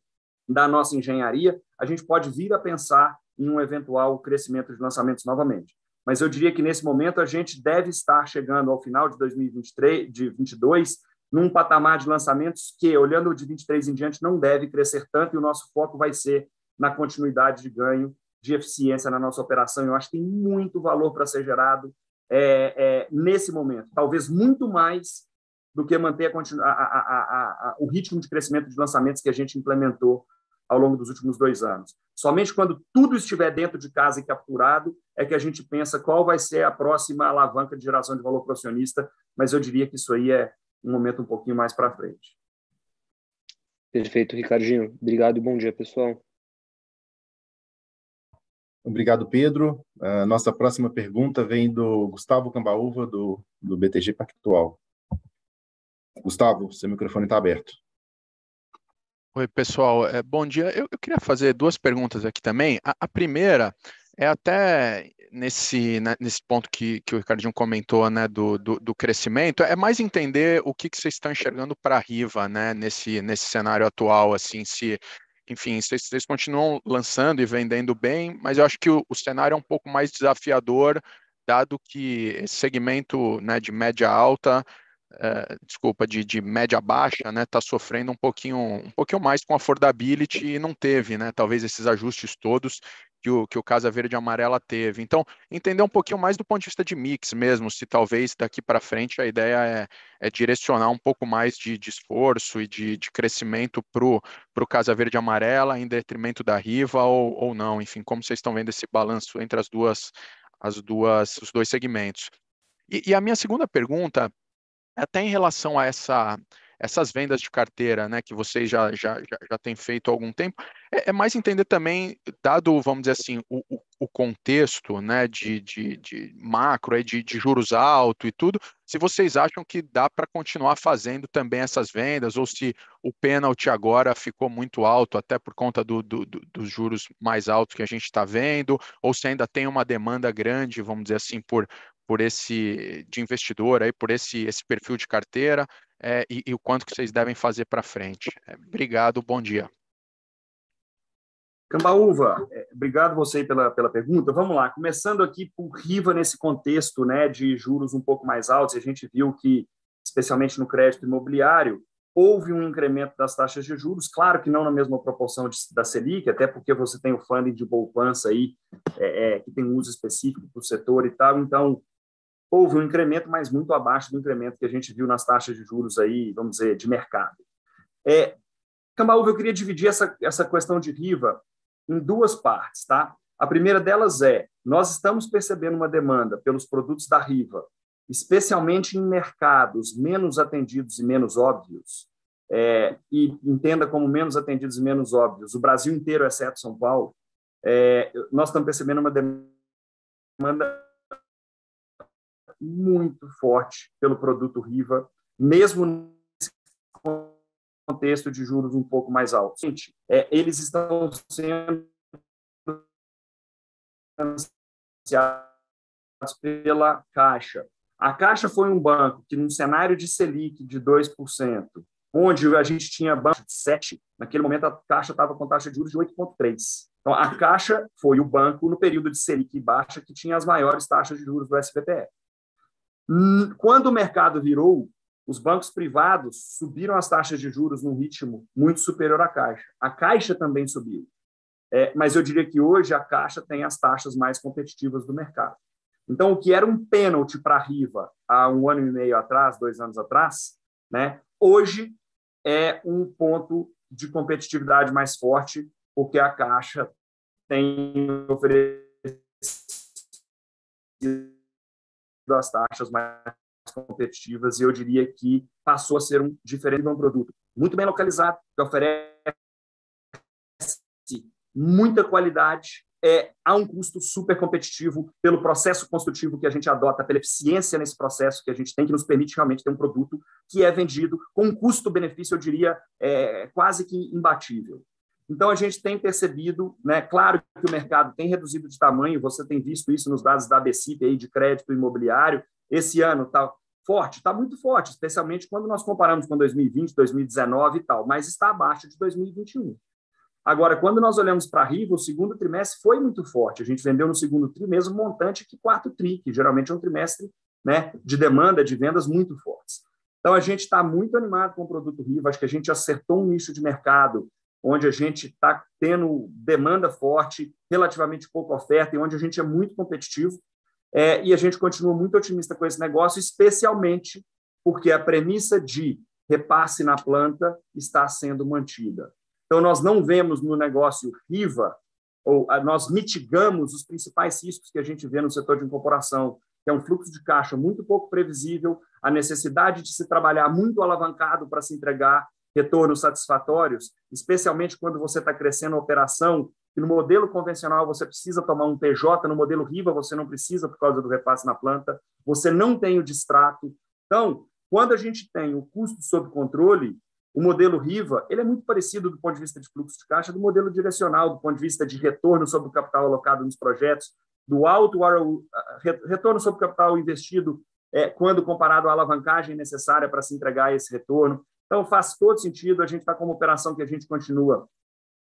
da nossa engenharia, a gente pode vir a pensar em um eventual crescimento de lançamentos novamente mas eu diria que nesse momento a gente deve estar chegando ao final de 2023, de 22, num patamar de lançamentos que, olhando de 23 em diante, não deve crescer tanto e o nosso foco vai ser na continuidade de ganho de eficiência na nossa operação. Eu acho que tem muito valor para ser gerado é, é, nesse momento, talvez muito mais do que manter a, a, a, o ritmo de crescimento de lançamentos que a gente implementou ao longo dos últimos dois anos. Somente quando tudo estiver dentro de casa e capturado é que a gente pensa qual vai ser a próxima alavanca de geração de valor profissionista, mas eu diria que isso aí é um momento um pouquinho mais para frente. Perfeito, Ricardinho. Obrigado e bom dia, pessoal. Obrigado, Pedro. A nossa próxima pergunta vem do Gustavo Cambaúva, do, do BTG Pactual. Gustavo, seu microfone está aberto. Oi, pessoal. É, bom dia. Eu, eu, queria fazer duas perguntas aqui também. A, a primeira é até nesse, né, nesse ponto que, que o Ricardinho comentou, né, do, do, do crescimento, é mais entender o que, que vocês estão enxergando para a Riva, né, nesse, nesse cenário atual, assim, se, enfim, vocês, vocês continuam lançando e vendendo bem, mas eu acho que o, o cenário é um pouco mais desafiador, dado que esse segmento, né, de média alta é, desculpa, de, de média baixa, né, está sofrendo um pouquinho, um pouquinho mais com affordability e não teve, né, talvez esses ajustes todos que o, que o Casa Verde Amarela teve. Então, entender um pouquinho mais do ponto de vista de mix mesmo, se talvez daqui para frente a ideia é, é, direcionar um pouco mais de, de esforço e de, de crescimento para o Casa Verde Amarela em detrimento da Riva ou, ou não. Enfim, como vocês estão vendo esse balanço entre as duas, as duas, os dois segmentos. E, e a minha segunda pergunta, até em relação a essa essas vendas de carteira, né, que vocês já, já, já, já têm feito há algum tempo, é, é, mais entender também, dado, vamos dizer assim, o, o, o contexto, né, de, de, de macro, de, de juros altos e tudo, se vocês acham que dá para continuar fazendo também essas vendas, ou se o pênalti agora ficou muito alto, até por conta do, do, do, dos juros mais altos que a gente está vendo, ou se ainda tem uma demanda grande, vamos dizer assim, por, por esse de investidor aí, por esse, esse perfil de carteira é, e, e, o quanto que vocês devem fazer para frente. É, obrigado, bom dia. Cambaúva, é, obrigado você pela, pela pergunta. Vamos lá, começando aqui por Riva nesse contexto né, de juros um pouco mais altos, a gente viu que, especialmente no crédito imobiliário, houve um incremento das taxas de juros, claro que não na mesma proporção de, da Selic, até porque você tem o funding de poupança aí, é, é, que tem um uso específico para o setor e tal, então houve um incremento, mas muito abaixo do incremento que a gente viu nas taxas de juros aí, vamos dizer, de mercado. É, Cambaúva, eu queria dividir essa, essa questão de Riva em duas partes, tá? A primeira delas é, nós estamos percebendo uma demanda pelos produtos da Riva, especialmente em mercados menos atendidos e menos óbvios, é, e entenda como menos atendidos e menos óbvios, o Brasil inteiro, exceto São Paulo, é, nós estamos percebendo uma demanda muito forte pelo produto Riva, mesmo nesse contexto de juros um pouco mais altos. É, eles estão sendo financiados pela Caixa. A Caixa foi um banco que, num cenário de Selic de 2%, onde a gente tinha banco de 7%, naquele momento a Caixa estava com taxa de juros de 8,3%. Então, a Caixa foi o banco, no período de Selic baixa, que tinha as maiores taxas de juros do SBPE. Hum, quando o mercado virou, os bancos privados subiram as taxas de juros num ritmo muito superior à Caixa. A Caixa também subiu. É, mas eu diria que hoje a Caixa tem as taxas mais competitivas do mercado. Então, o que era um pênalti para a Riva há um ano e meio atrás, dois anos atrás, né, hoje é um ponto de competitividade mais forte, porque a Caixa tem oferecido as taxas mais competitivas e eu diria que passou a ser um diferente de um produto muito bem localizado, que oferece muita qualidade, é, há um custo super competitivo pelo processo construtivo que a gente adota, pela eficiência nesse processo que a gente tem, que nos permite realmente ter um produto que é vendido com um custo-benefício, eu diria, é, quase que imbatível. Então, a gente tem percebido, né, claro que o mercado tem reduzido de tamanho, você tem visto isso nos dados da ABCIP aí de crédito imobiliário, esse ano está forte, está muito forte, especialmente quando nós comparamos com 2020, 2019 e tal, mas está abaixo de 2021. Agora, quando nós olhamos para a Riva, o segundo trimestre foi muito forte. A gente vendeu no segundo tri mesmo montante que quarto tri, que geralmente é um trimestre né, de demanda, de vendas muito fortes. Então, a gente está muito animado com o produto Riva. Acho que a gente acertou um nicho de mercado onde a gente está tendo demanda forte, relativamente pouca oferta e onde a gente é muito competitivo. É, e a gente continua muito otimista com esse negócio, especialmente porque a premissa de repasse na planta está sendo mantida. Então, nós não vemos no negócio RIVA, ou nós mitigamos os principais riscos que a gente vê no setor de incorporação, que é um fluxo de caixa muito pouco previsível, a necessidade de se trabalhar muito alavancado para se entregar retornos satisfatórios, especialmente quando você está crescendo a operação, e no modelo convencional você precisa tomar um PJ, no modelo RIVA você não precisa por causa do repasse na planta, você não tem o distrato. Então, quando a gente tem o custo sob controle, o modelo RIVA ele é muito parecido do ponto de vista de fluxo de caixa do modelo direcional, do ponto de vista de retorno sobre o capital alocado nos projetos, do alto retorno sobre o capital investido é, quando comparado à alavancagem necessária para se entregar esse retorno. Então, faz todo sentido. A gente está com uma operação que a gente continua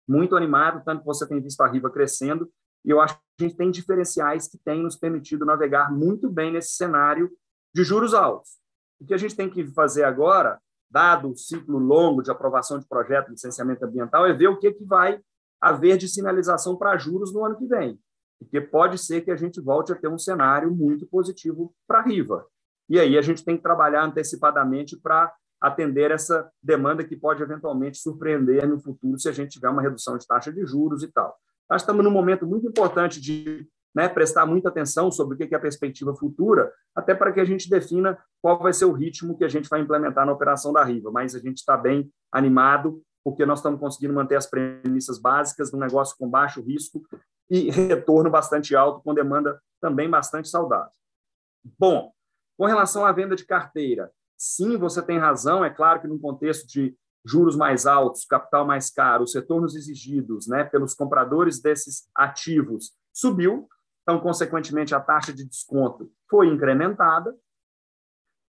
muito animado, tanto que você tem visto a Riva crescendo, e eu acho que a gente tem diferenciais que têm nos permitido navegar muito bem nesse cenário de juros altos. O que a gente tem que fazer agora dado o ciclo longo de aprovação de projeto de licenciamento ambiental, é ver o que, que vai haver de sinalização para juros no ano que vem, porque pode ser que a gente volte a ter um cenário muito positivo para a Riva. E aí a gente tem que trabalhar antecipadamente para atender essa demanda que pode eventualmente surpreender no futuro se a gente tiver uma redução de taxa de juros e tal. Nós estamos num momento muito importante de né, prestar muita atenção sobre o que é a perspectiva futura, até para que a gente defina qual vai ser o ritmo que a gente vai implementar na operação da Riva. Mas a gente está bem animado, porque nós estamos conseguindo manter as premissas básicas de um negócio com baixo risco e retorno bastante alto, com demanda também bastante saudável. Bom, com relação à venda de carteira, sim, você tem razão, é claro que num contexto de juros mais altos, capital mais caro, os retornos exigidos né, pelos compradores desses ativos subiu, então, consequentemente, a taxa de desconto foi incrementada,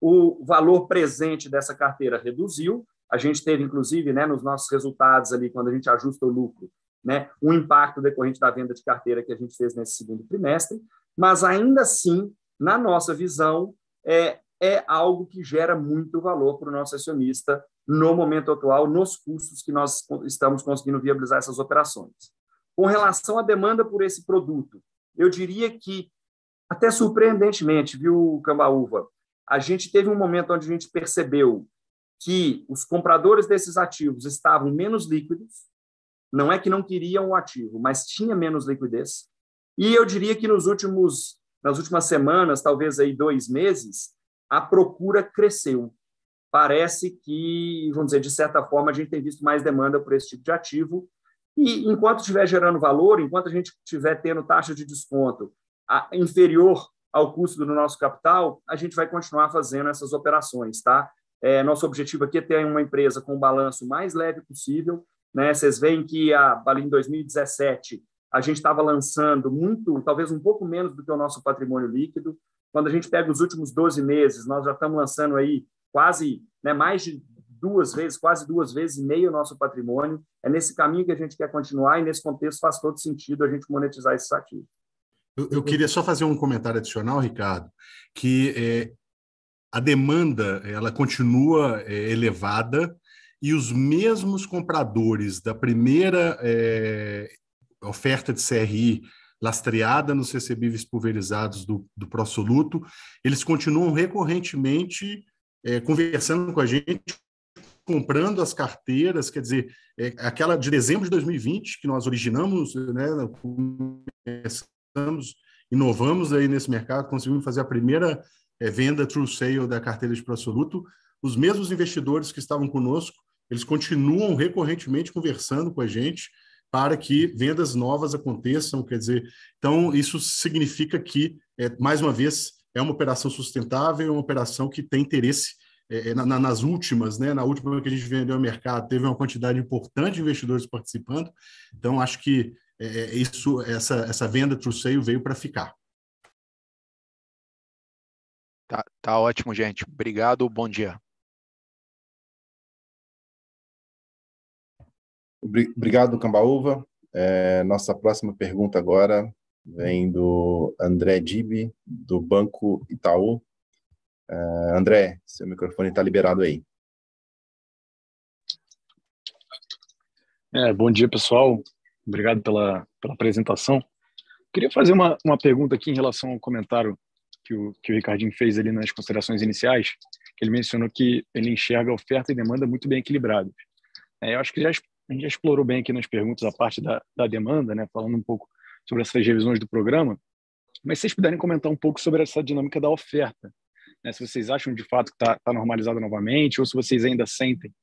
o valor presente dessa carteira reduziu, a gente teve, inclusive, né, nos nossos resultados ali, quando a gente ajusta o lucro, né, um impacto decorrente da venda de carteira que a gente fez nesse segundo trimestre, mas ainda assim, na nossa visão, é, é algo que gera muito valor para o nosso acionista no momento atual, nos custos que nós estamos conseguindo viabilizar essas operações. Com relação à demanda por esse produto, eu diria que, até surpreendentemente, viu, Cambaúva, a gente teve um momento onde a gente percebeu que os compradores desses ativos estavam menos líquidos, não é que não queriam o ativo, mas tinha menos liquidez. E eu diria que nos últimos, nas últimas semanas, talvez aí dois meses, a procura cresceu. Parece que, vamos dizer, de certa forma, a gente tem visto mais demanda por esse tipo de ativo e enquanto estiver gerando valor, enquanto a gente estiver tendo taxa de desconto inferior ao custo do nosso capital, a gente vai continuar fazendo essas operações, tá? É, nosso objetivo aqui é ter uma empresa com o balanço mais leve possível, né? Vocês veem que a, ali em 2017 a gente estava lançando muito, talvez um pouco menos do que o nosso patrimônio líquido. Quando a gente pega os últimos 12 meses, nós já estamos lançando aí quase né, mais de duas vezes, quase duas vezes e meio o nosso patrimônio. É nesse caminho que a gente quer continuar e nesse contexto faz todo sentido a gente monetizar esses ativos. Eu, eu queria só fazer um comentário adicional, Ricardo, que é, a demanda ela continua é, elevada e os mesmos compradores da primeira é, oferta de CRI lastreada nos recebíveis pulverizados do, do Prosoluto, eles continuam recorrentemente é, conversando com a gente, comprando as carteiras, quer dizer, é, aquela de dezembro de 2020 que nós originamos, né, começamos, inovamos aí nesse mercado, conseguimos fazer a primeira é, venda true sale da carteira de absoluto, os mesmos investidores que estavam conosco, eles continuam recorrentemente conversando com a gente para que vendas novas aconteçam, quer dizer, então isso significa que, é, mais uma vez, é uma operação sustentável, é uma operação que tem interesse é, é, na, nas últimas, né, na última que a gente vendeu ao mercado, teve uma quantidade importante de investidores participando. Então, acho que é, é isso, essa, essa venda sale veio para ficar. Tá, tá ótimo, gente. Obrigado, bom dia. Obrigado, Cambaúva. É, nossa próxima pergunta agora vem do André Dibi, do Banco Itaú. Uh, André, seu microfone está liberado aí. É, bom dia, pessoal. Obrigado pela, pela apresentação. Queria fazer uma, uma pergunta aqui em relação ao comentário que o, que o Ricardinho fez ali nas considerações iniciais, que ele mencionou que ele enxerga oferta e demanda muito bem equilibradas. É, eu acho que já, a gente já explorou bem aqui nas perguntas a parte da, da demanda, né, falando um pouco sobre essas revisões do programa, mas se vocês puderem comentar um pouco sobre essa dinâmica da oferta, né, se vocês acham de fato que está tá normalizado novamente, ou se vocês ainda sentem,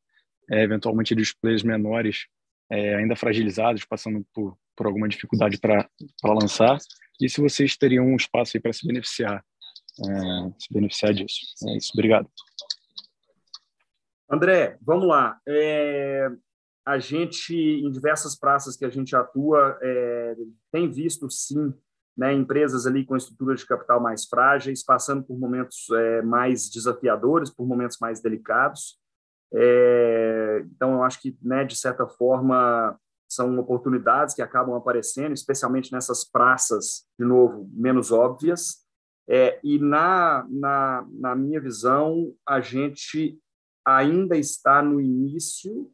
é, eventualmente, dos players menores é, ainda fragilizados, passando por, por alguma dificuldade para lançar, e se vocês teriam um espaço aí para se beneficiar, é, se beneficiar disso. É isso, obrigado. André, vamos lá. É, a gente, em diversas praças que a gente atua, é, tem visto, sim, né, empresas ali com estruturas de capital mais frágeis, passando por momentos é, mais desafiadores, por momentos mais delicados. É, então, eu acho que, né, de certa forma, são oportunidades que acabam aparecendo, especialmente nessas praças, de novo, menos óbvias. É, e, na, na, na minha visão, a gente ainda está no início,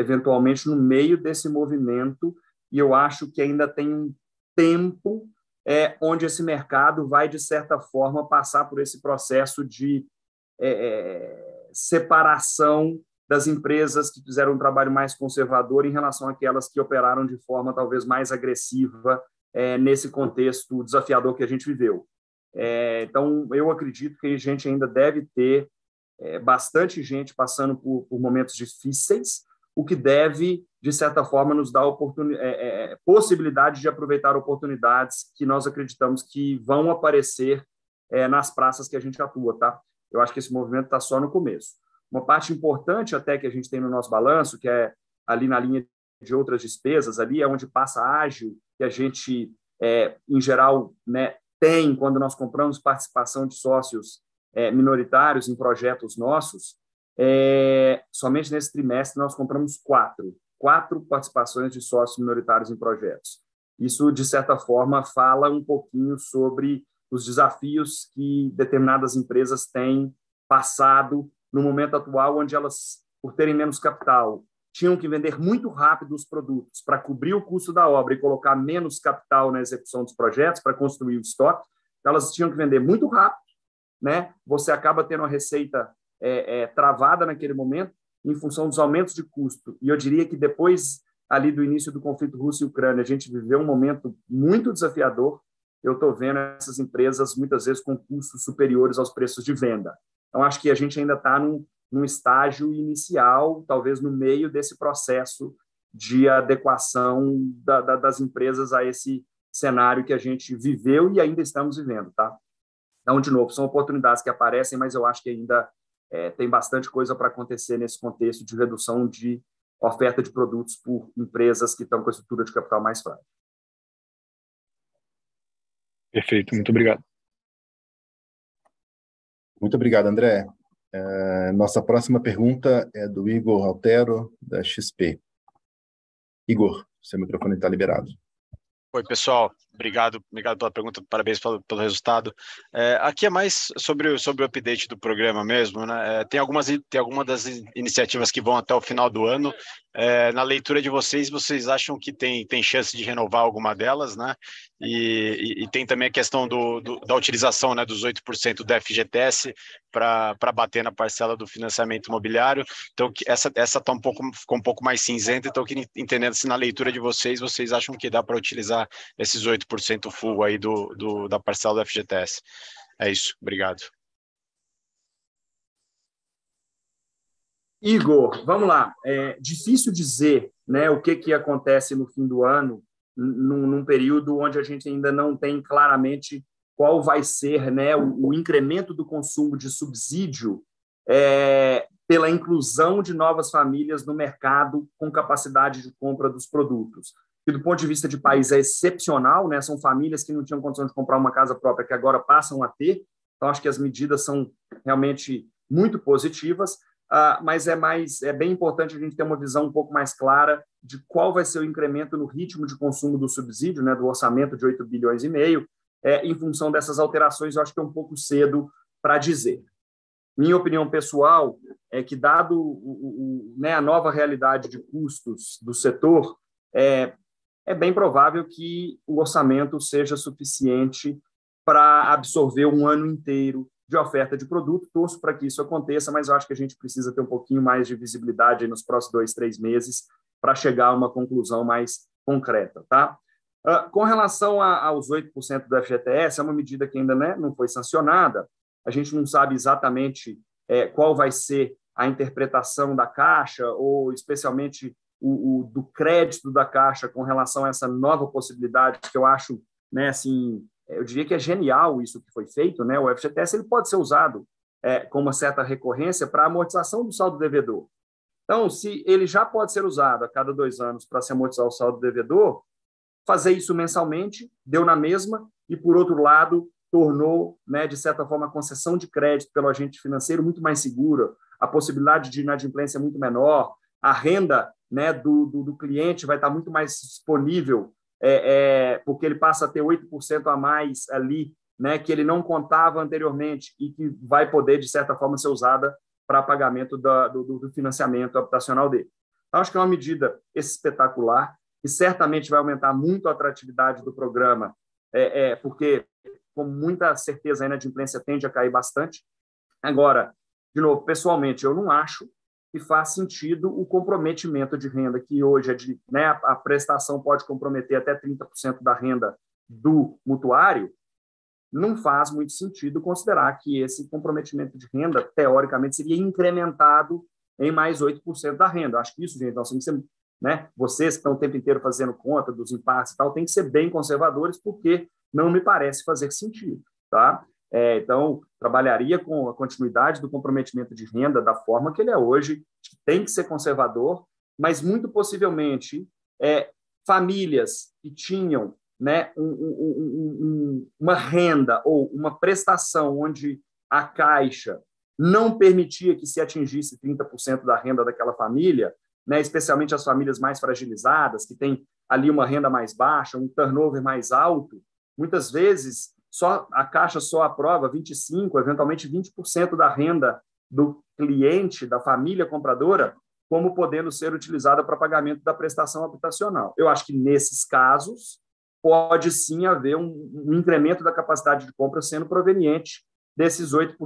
eventualmente no meio desse movimento e eu acho que ainda tem um tempo é, onde esse mercado vai, de certa forma, passar por esse processo de é, é, separação das empresas que fizeram um trabalho mais conservador em relação àquelas que operaram de forma talvez mais agressiva é, nesse contexto desafiador que a gente viveu. É, então, eu acredito que a gente ainda deve ter é, bastante gente passando por, por, momentos difíceis, o que deve, de certa forma, nos dar é, é, possibilidade de aproveitar oportunidades que nós acreditamos que vão aparecer é, nas praças que a gente atua, tá? Eu acho que esse movimento está só no começo. Uma parte importante até que a gente tem no nosso balanço, que é ali na linha de outras despesas, ali é onde passa ágil, que a gente, é, em geral, né, tem quando nós compramos participação de sócios é, minoritários em projetos nossos. É, somente nesse trimestre nós compramos quatro, quatro participações de sócios minoritários em projetos. Isso, de certa forma, fala um pouquinho sobre os desafios que determinadas empresas têm passado no momento atual, onde elas, por terem menos capital, tinham que vender muito rápido os produtos para cobrir o custo da obra e colocar menos capital na execução dos projetos para construir o estoque. Elas tinham que vender muito rápido, né? Você acaba tendo uma receita é, é, travada naquele momento em função dos aumentos de custo. E eu diria que depois ali do início do conflito Rússia e Ucrânia, a gente viveu um momento muito desafiador. Eu estou vendo essas empresas muitas vezes com custos superiores aos preços de venda. Então, acho que a gente ainda está num, num estágio inicial, talvez no meio desse processo de adequação da, da, das empresas a esse cenário que a gente viveu e ainda estamos vivendo, tá? Então, de novo, são oportunidades que aparecem, mas eu acho que ainda é, tem bastante coisa para acontecer nesse contexto de redução de oferta de produtos por empresas que estão com a estrutura de capital mais frágil. Perfeito, muito obrigado. Muito obrigado, André. Uh, nossa próxima pergunta é do Igor Altero, da XP. Igor, seu microfone está liberado. Oi, pessoal. Obrigado, obrigado pela pergunta, parabéns pelo, pelo resultado. É, aqui é mais sobre, sobre o update do programa mesmo, né? É, tem algumas tem algumas das iniciativas que vão até o final do ano. É, na leitura de vocês, vocês acham que tem, tem chance de renovar alguma delas, né? E, e, e tem também a questão do, do, da utilização né, dos 8% do FGTS para bater na parcela do financiamento imobiliário. Então, essa essa tá um pouco, ficou um pouco mais cinzenta, então entender se na leitura de vocês, vocês acham que dá para utilizar esses 8 8% full aí do, do, da parcela do FGTS. É isso, obrigado. Igor, vamos lá. É difícil dizer né, o que, que acontece no fim do ano, num, num período onde a gente ainda não tem claramente qual vai ser né, o, o incremento do consumo de subsídio é, pela inclusão de novas famílias no mercado com capacidade de compra dos produtos que do ponto de vista de país é excepcional, né? São famílias que não tinham condição de comprar uma casa própria que agora passam a ter. Então acho que as medidas são realmente muito positivas, uh, mas é mais é bem importante a gente ter uma visão um pouco mais clara de qual vai ser o incremento no ritmo de consumo do subsídio, né? Do orçamento de 8 bilhões e meio, é, em função dessas alterações. Eu acho que é um pouco cedo para dizer. Minha opinião pessoal é que, dado o, o, né, a nova realidade de custos do setor, é, é bem provável que o orçamento seja suficiente para absorver um ano inteiro de oferta de produto. Torço para que isso aconteça, mas eu acho que a gente precisa ter um pouquinho mais de visibilidade nos próximos dois, três meses para chegar a uma conclusão mais concreta. Tá? Uh, com relação a, aos 8% do FGTS, é uma medida que ainda né, não foi sancionada, a gente não sabe exatamente é, qual vai ser a interpretação da Caixa, ou especialmente o, o, do crédito da Caixa com relação a essa nova possibilidade, que eu acho, né, assim, eu diria que é genial isso que foi feito, né? O FGTS ele pode ser usado é, com uma certa recorrência para amortização do saldo devedor. Então, se ele já pode ser usado a cada dois anos para se amortizar o saldo devedor, fazer isso mensalmente deu na mesma e, por outro lado, tornou, né, de certa forma, a concessão de crédito pelo agente financeiro muito mais segura, a possibilidade de inadimplência muito menor, a renda né, do, do, do cliente vai estar muito mais disponível, é, é, porque ele passa a ter 8% a mais ali, né, que ele não contava anteriormente e que vai poder, de certa forma, ser usada para pagamento da, do, do, financiamento habitacional dele. Então, acho que é uma medida espetacular. que certamente vai aumentar muito a atratividade do programa, é, é porque, com muita certeza, a inadimplência tende a cair bastante. Agora, de novo, pessoalmente, eu não acho que faz sentido o comprometimento de renda, que hoje é de, né, a prestação pode comprometer até 30% da renda do mutuário, não faz muito sentido considerar que esse comprometimento de renda, teoricamente, seria incrementado em mais 8% da renda. Acho que isso, gente, nós temos que ser, né, vocês que estão o tempo inteiro fazendo conta dos impactos e tal, tem que ser bem conservadores, porque não me parece fazer sentido, tá? É, então, trabalharia com a continuidade do comprometimento de renda da forma que ele é hoje, que tem que ser conservador, mas muito possivelmente é, famílias que tinham né, um, um, um, uma renda ou uma prestação onde a Caixa não permitia que se atingisse 30% da renda daquela família, né, especialmente as famílias mais fragilizadas, que têm ali uma renda mais baixa, um turnover mais alto, muitas vezes só a Caixa só aprova 25, eventualmente 20% da renda do cliente, da família compradora, como podendo ser utilizada para pagamento da prestação habitacional. Eu acho que nesses casos pode sim haver um, um incremento da capacidade de compra sendo proveniente desses 8%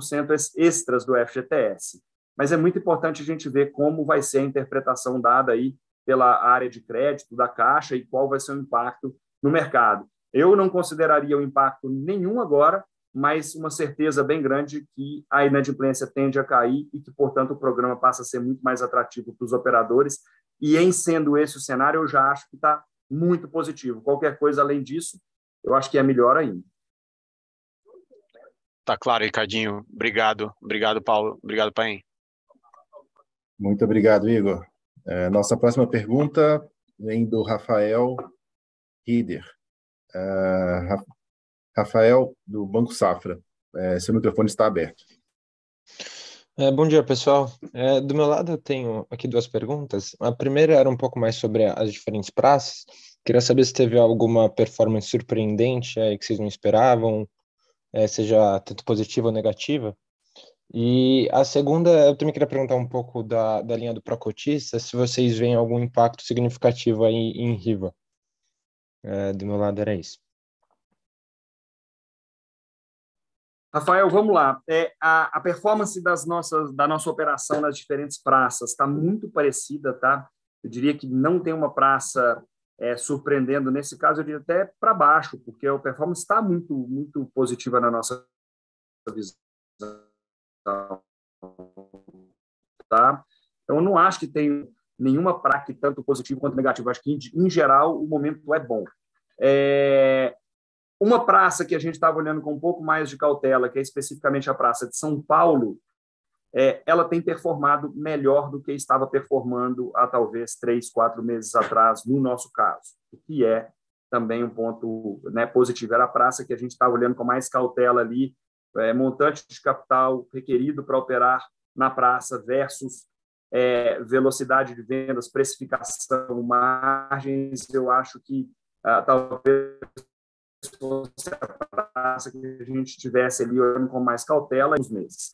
extras do FGTS. Mas é muito importante a gente ver como vai ser a interpretação dada aí pela área de crédito da Caixa e qual vai ser o impacto no mercado. Eu não consideraria o impacto nenhum agora, mas uma certeza bem grande que a inadimplência tende a cair e que, portanto, o programa passa a ser muito mais atrativo para os operadores. E, em sendo esse o cenário, eu já acho que está muito positivo. Qualquer coisa além disso, eu acho que é melhor ainda. Tá claro, Ricardinho. Obrigado. Obrigado, Paulo. Obrigado, Paim. Muito obrigado, Igor. É, nossa próxima pergunta vem do Rafael Rieder. É, Rafael, do Banco Safra. É, seu microfone está aberto. É, bom dia, pessoal. É, do meu lado, eu tenho aqui duas perguntas. A primeira era um pouco mais sobre as diferentes praças. Queria saber se teve alguma performance surpreendente é, que vocês não esperavam, é, seja tanto positiva ou negativa. E a segunda, eu também queria perguntar um pouco da, da linha do Procotista, se vocês veem algum impacto significativo aí em Riva. É, do meu lado era isso. Rafael, vamos lá. É, a, a, performance das nossas, da nossa operação nas diferentes praças está muito parecida, tá? Eu diria que não tem uma praça é, surpreendendo nesse caso, eu diria até para baixo, porque a performance está muito, muito positiva na nossa visão, tá? Então, eu não acho que tem nenhuma praça tanto positiva quanto negativa. Acho que, em, em geral, o momento é bom. É, uma praça que a gente estava olhando com um pouco mais de cautela, que é especificamente a Praça de São Paulo, é, ela tem performado melhor do que estava performando há talvez três, quatro meses atrás, no nosso caso, o que é também um ponto né, positivo. Era a praça que a gente estava olhando com mais cautela ali, é, montante de capital requerido para operar na praça versus é, velocidade de vendas, precificação, margens, eu acho que ah, talvez fosse a praça que a gente tivesse ali olhando com mais cautela nos meses.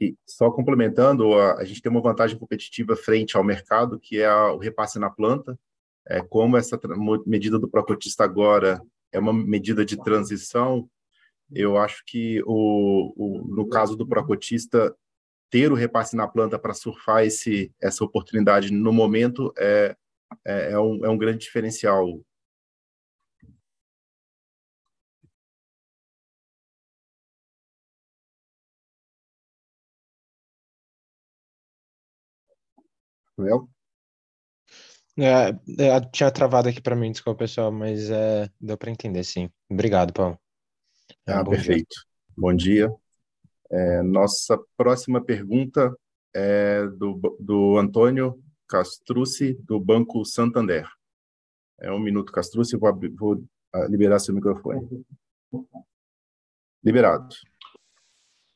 E só complementando, a, gente tem uma vantagem competitiva frente ao mercado, que é o repasse na planta. É, como essa medida do Procotista agora é uma medida de transição, eu acho que, o, o no caso do Procotista, ter o repasse na planta para surfar esse, essa oportunidade no momento é, é, é, um, é um grande diferencial. Well? É, é, tinha travado aqui para mim, desculpa, pessoal, mas é, deu para entender, sim. Obrigado, Paulo. Ah, bom perfeito. Dia. Bom dia. É, nossa próxima pergunta é do, do Antônio Castrucci, do Banco Santander. É um minuto, Castrucci, vou, vou ah, liberar seu microfone. Liberado.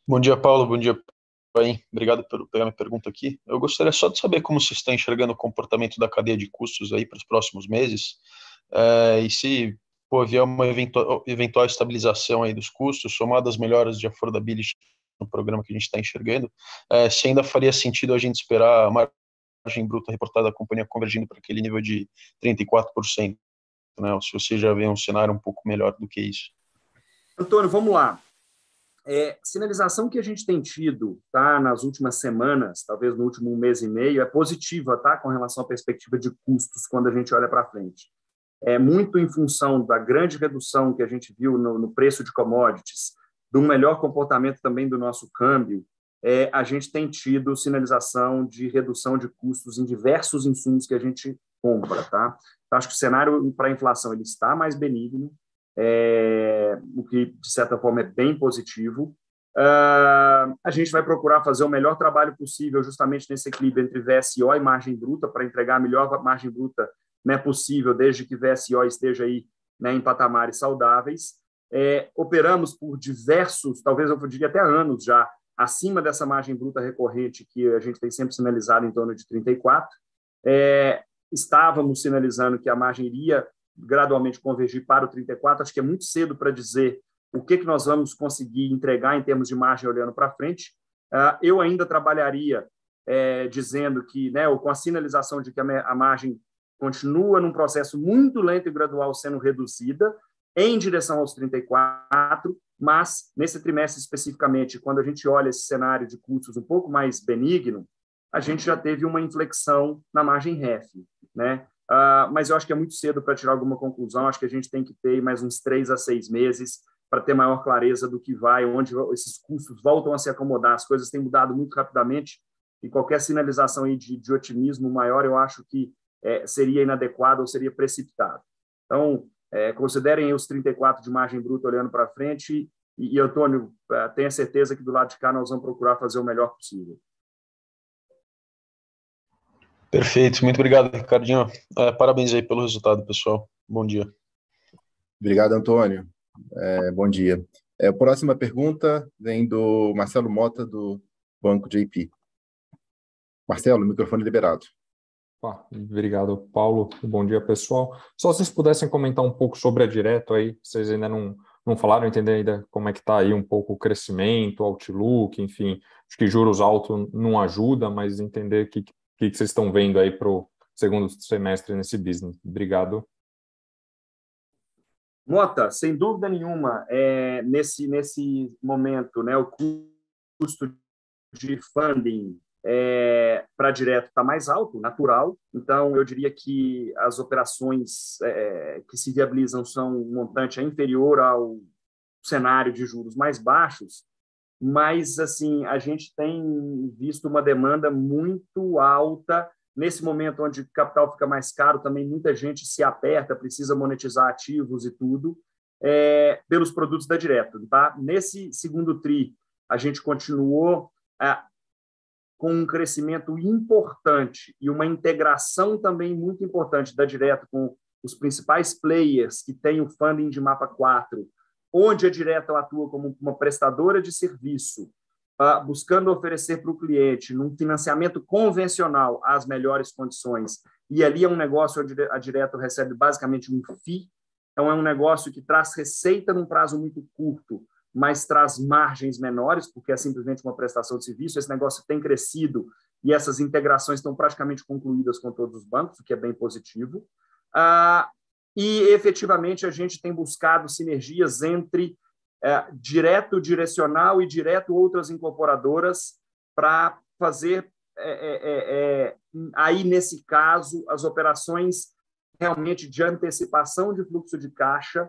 Bom dia, Paulo. Bom dia, Pai. Obrigado por pegar minha pergunta aqui. Eu gostaria só de saber como você está enxergando o comportamento da cadeia de custos aí para os próximos meses é, e se pô, haver uma eventual, eventual estabilização aí dos custos, somado às melhoras de affordability no programa que a gente está enxergando, é, se ainda faria sentido a gente esperar margem bruta reportada da companhia convergindo para aquele nível de 34%, né? Ou se você já vê um cenário um pouco melhor do que isso. Antônio, vamos lá. É, sinalização que a gente tem tido tá, nas últimas semanas, talvez no último mês e meio, é positiva tá, com relação à perspectiva de custos quando a gente olha para frente. É muito em função da grande redução que a gente viu no, no preço de commodities, do melhor comportamento também do nosso câmbio, é, a gente tem tido sinalização de redução de custos em diversos insumos que a gente compra. Tá? Então, acho que o cenário para a inflação ele está mais benigno, é, o que, de certa forma, é bem positivo. Uh, a gente vai procurar fazer o melhor trabalho possível justamente nesse equilíbrio entre VSO e margem bruta para entregar a melhor margem bruta né, possível, desde que VSO esteja aí né, em patamares saudáveis. É, operamos por diversos, talvez eu diria até anos já, acima dessa margem bruta recorrente que a gente tem sempre sinalizado em torno de 34. É, estávamos sinalizando que a margem iria gradualmente convergir para o 34. Acho que é muito cedo para dizer o que, que nós vamos conseguir entregar em termos de margem olhando para frente. Uh, eu ainda trabalharia é, dizendo que, né, ou com a sinalização de que a margem continua num processo muito lento e gradual sendo reduzida em direção aos 34, mas nesse trimestre especificamente, quando a gente olha esse cenário de custos um pouco mais benigno, a gente já teve uma inflexão na margem REF, né? Uh, mas eu acho que é muito cedo para tirar alguma conclusão. Acho que a gente tem que ter mais uns três a seis meses para ter maior clareza do que vai, onde esses custos voltam a se acomodar. As coisas têm mudado muito rapidamente e qualquer sinalização aí de, de otimismo maior, eu acho que é, seria inadequado ou seria precipitado. Então, é, considerem os 34 de margem bruta olhando para frente e, e Antônio, é, tenha certeza que do lado de cá nós vamos procurar fazer o melhor possível. Perfeito, muito obrigado, Ricardinho. É, parabéns aí pelo resultado, pessoal. Bom dia. Obrigado, Antônio. É, bom dia. É, a próxima pergunta vem do Marcelo Mota, do Banco JP. Marcelo, microfone liberado. Obrigado, Paulo. Bom dia, pessoal. Só se vocês pudessem comentar um pouco sobre a Direto aí, vocês ainda não, não falaram, entender ainda como é que está aí um pouco o crescimento, o outlook, enfim. Acho que juros altos não ajuda, mas entender que o que vocês estão vendo aí para o segundo semestre nesse business? Obrigado. Mota, sem dúvida nenhuma, é, nesse, nesse momento, né, o custo de funding é, para direto está mais alto, natural. Então, eu diria que as operações é, que se viabilizam são um montante inferior ao cenário de juros mais baixos, mas assim a gente tem visto uma demanda muito alta. Nesse momento onde o capital fica mais caro também muita gente se aperta precisa monetizar ativos e tudo é, pelos produtos da direto tá? Nesse segundo tri a gente continuou é, com um crescimento importante e uma integração também muito importante da direto com os principais players que têm o funding de mapa 4 onde a Direto atua como uma prestadora de serviço, uh, buscando oferecer para o cliente, num financiamento convencional, as melhores condições. E ali é um negócio onde a Direto recebe basicamente um FII, então é um negócio que traz receita num prazo muito curto, mas traz margens menores, porque é simplesmente uma prestação de serviço. Esse negócio tem crescido e essas integrações estão praticamente concluídas com todos os bancos, o que é bem positivo. Ah, e efetivamente a gente tem buscado sinergias entre é, direto direcional e direto outras incorporadoras para fazer é é, aí nesse caso as operações realmente de antecipação de fluxo de caixa,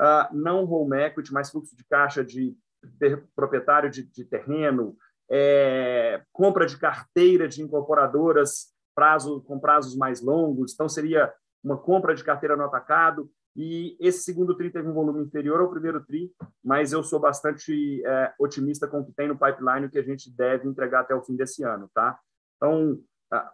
uh, não home equity, mas fluxo de caixa de ter, proprietário de, de terreno, é, compra de carteira de incorporadoras prazo, com prazos mais longos. Então, seria uma compra de carteira no atacado, e esse segundo TRI teve um volume inferior ao primeiro TRI, mas eu sou bastante é, otimista com o que tem no pipeline, que a gente deve entregar até o fim desse ano. Tá? Então, ah,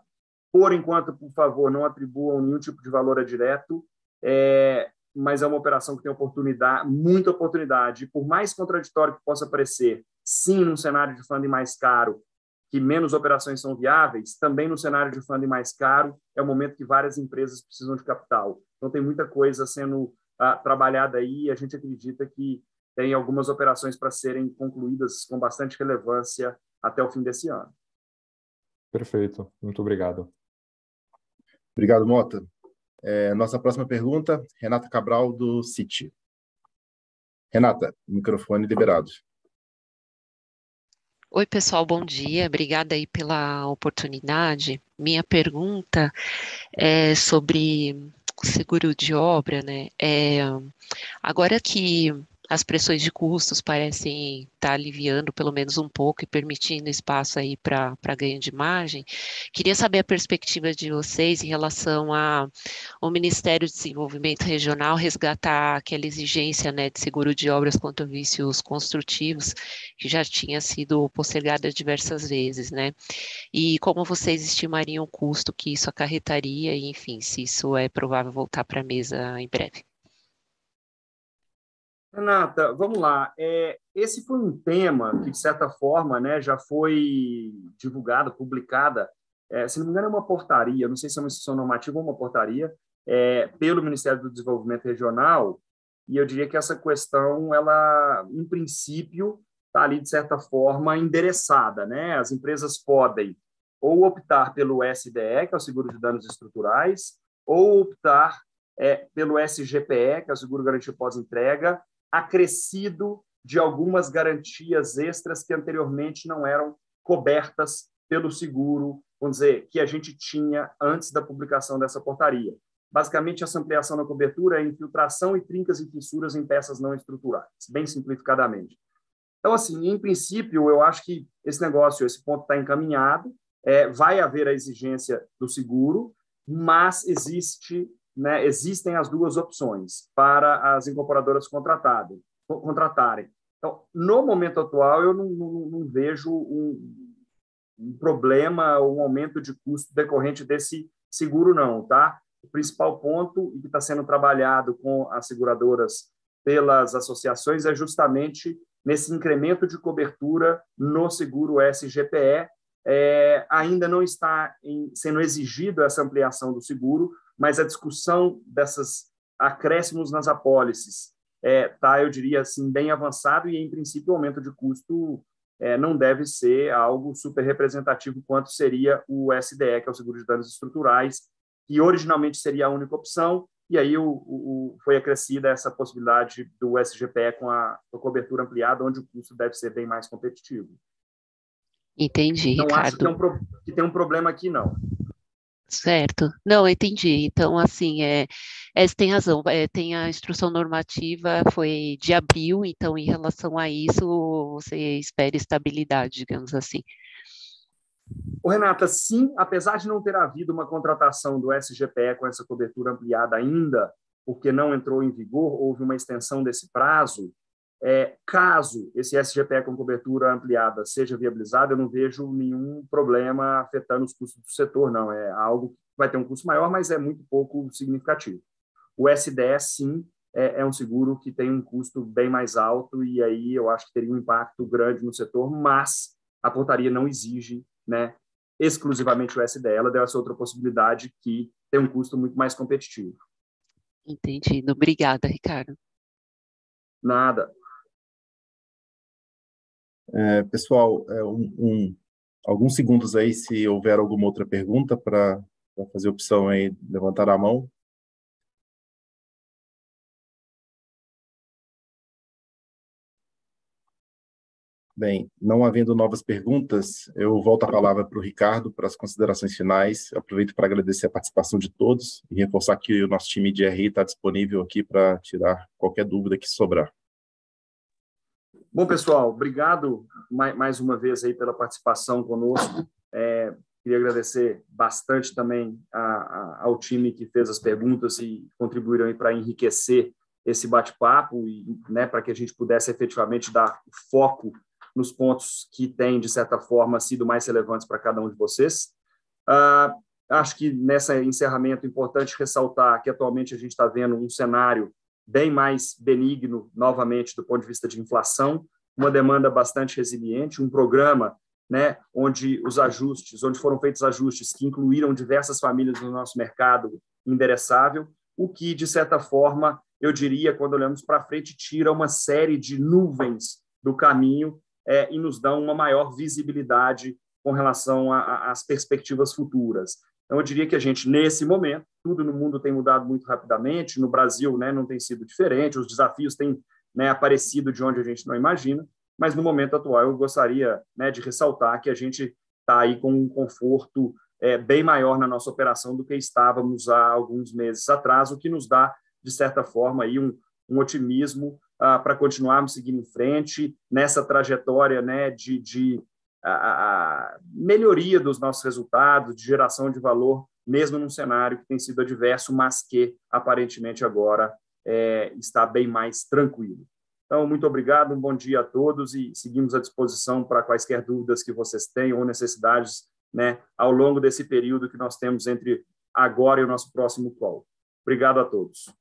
por enquanto, por favor, não atribuam nenhum tipo de valor a direto, é, mas é uma operação que tem oportunidade, muita oportunidade. Por mais contraditório que possa parecer, sim, num cenário de funding mais caro, que menos operações são viáveis, também no cenário de funding mais caro, é o momento que várias empresas precisam de capital. Então, tem muita coisa sendo uh, trabalhada aí e a gente acredita que tem algumas operações para serem concluídas com bastante relevância até o fim desse ano. Perfeito, muito obrigado. Obrigado, Mota. É, nossa próxima pergunta, Renata Cabral, do Citi. Renata, microfone liberado. Oi, pessoal, bom dia. Obrigada aí pela oportunidade. Minha pergunta é sobre seguro de obra, né? É, agora que as pressões de custos parecem estar tá aliviando pelo menos um pouco e permitindo espaço aí para ganho de margem. Queria saber a perspectiva de vocês em relação a o Ministério de Desenvolvimento Regional resgatar aquela exigência né, de seguro de obras contra vícios construtivos que já tinha sido postergada diversas vezes, né? E como vocês estimariam o custo que isso acarretaria e, enfim, se isso é provável voltar para a mesa em breve? Renata, vamos lá. É, esse foi um tema que, de certa forma, né, já foi divulgado, publicada, é, se não me engano, é uma portaria, não sei se é uma instituição normativa ou uma portaria, é, pelo Ministério do Desenvolvimento Regional, e eu diria que essa questão, ela, em princípio, está ali, de certa forma, endereçada. Né? As empresas podem ou optar pelo SDE, que é o Seguro de Danos Estruturais, ou optar é, pelo SGPE, que é o Seguro Garantia Pós-Entrega, acrescido de algumas garantias extras que anteriormente não eram cobertas pelo seguro, vamos dizer, que a gente tinha antes da publicação dessa portaria. Basicamente, essa ampliação na cobertura é infiltração e trincas e fissuras em peças não estruturais, bem simplificadamente. Então, assim, em princípio, eu acho que esse negócio, esse ponto está encaminhado, é, vai haver a exigência do seguro, mas existe né, existem as duas opções para as incorporadoras contratarem. contratarem. Então, no momento atual, eu não, não, não vejo um, um, problema, um aumento de custo decorrente desse seguro, não, tá? O principal ponto que está sendo trabalhado com as seguradoras pelas associações é justamente nesse incremento de cobertura no seguro SGPE. É, ainda não está em, sendo exigido essa ampliação do seguro, mas a discussão dessas acréscimos nas apólices é, tá, eu diria assim, bem avançado e, em princípio, o aumento de custo é, não deve ser algo super representativo quanto seria o SDE, que é o seguro de danos estruturais, que originalmente seria a única opção, e aí o, o, foi acrescida essa possibilidade do SGPE com a, com a, cobertura ampliada, onde o custo deve ser bem mais competitivo. Entendi, não Ricardo. acho que um, que tem um problema aqui, não. Certo. Não, entendi. Então, assim, é, é, você tem razão. É, tem a instrução normativa, foi de abril, então, em relação a isso, você espera estabilidade, digamos assim. O Renata, sim, apesar de não ter havido uma contratação do SGPE com essa cobertura ampliada ainda, porque não entrou em vigor, houve uma extensão desse prazo, é, caso esse SGPE com cobertura ampliada seja viabilizado, eu não vejo nenhum problema afetando os custos do setor, não. É algo que vai ter um custo maior, mas é muito pouco significativo. O SDS, sim, é, é um seguro que tem um custo bem mais alto e aí eu acho que teria um impacto grande no setor, mas a portaria não exige né, exclusivamente o SDE, ela deu essa outra possibilidade que tem um custo muito mais competitivo. Entendido. Obrigada, Ricardo. Nada. É, pessoal, é, um, um, alguns segundos aí, se houver alguma outra pergunta para fazer opção aí, levantar a mão. Bem, não havendo novas perguntas, eu volto a palavra para o Ricardo para as considerações finais. Aproveito para agradecer a participação de todos e reforçar que o nosso time de RI está disponível aqui para tirar qualquer dúvida que sobrar. Bom, pessoal, obrigado mais uma vez aí pela participação conosco. É, queria agradecer bastante também a, a, ao time que fez as perguntas e contribuíram para enriquecer esse bate-papo e né, para que a gente pudesse efetivamente dar foco nos pontos que têm, de certa forma, sido mais relevantes para cada um de vocês. Ah, acho que nesse encerramento é importante ressaltar que atualmente a gente está vendo um cenário bem mais benigno, novamente, do ponto de vista de inflação, uma demanda bastante resiliente, um programa né, onde os ajustes, onde foram feitos ajustes que incluíram diversas famílias no nosso mercado endereçável, o que, de certa forma, eu diria, quando olhamos para frente, tira uma série de nuvens do caminho é, e nos dá uma maior visibilidade com relação às perspectivas futuras. Então, eu diria que a gente, nesse momento, tudo no mundo tem mudado muito rapidamente, no Brasil né, não tem sido diferente, os desafios têm né, aparecido de onde a gente não imagina, mas no momento atual eu gostaria né, de ressaltar que a gente está aí com um conforto é, bem maior na nossa operação do que estávamos há alguns meses atrás, o que nos dá, de certa forma, aí um, um otimismo ah, para continuarmos seguindo em frente nessa trajetória né, de, de a, melhoria dos nossos resultados, de geração de valor, mesmo num cenário que tem sido adverso, mas que aparentemente agora é, está bem mais tranquilo. Então, muito obrigado, um bom dia a todos e seguimos à disposição para quaisquer dúvidas que vocês tenham ou necessidades né, ao longo desse período que nós temos entre agora e o nosso próximo call. Obrigado a todos.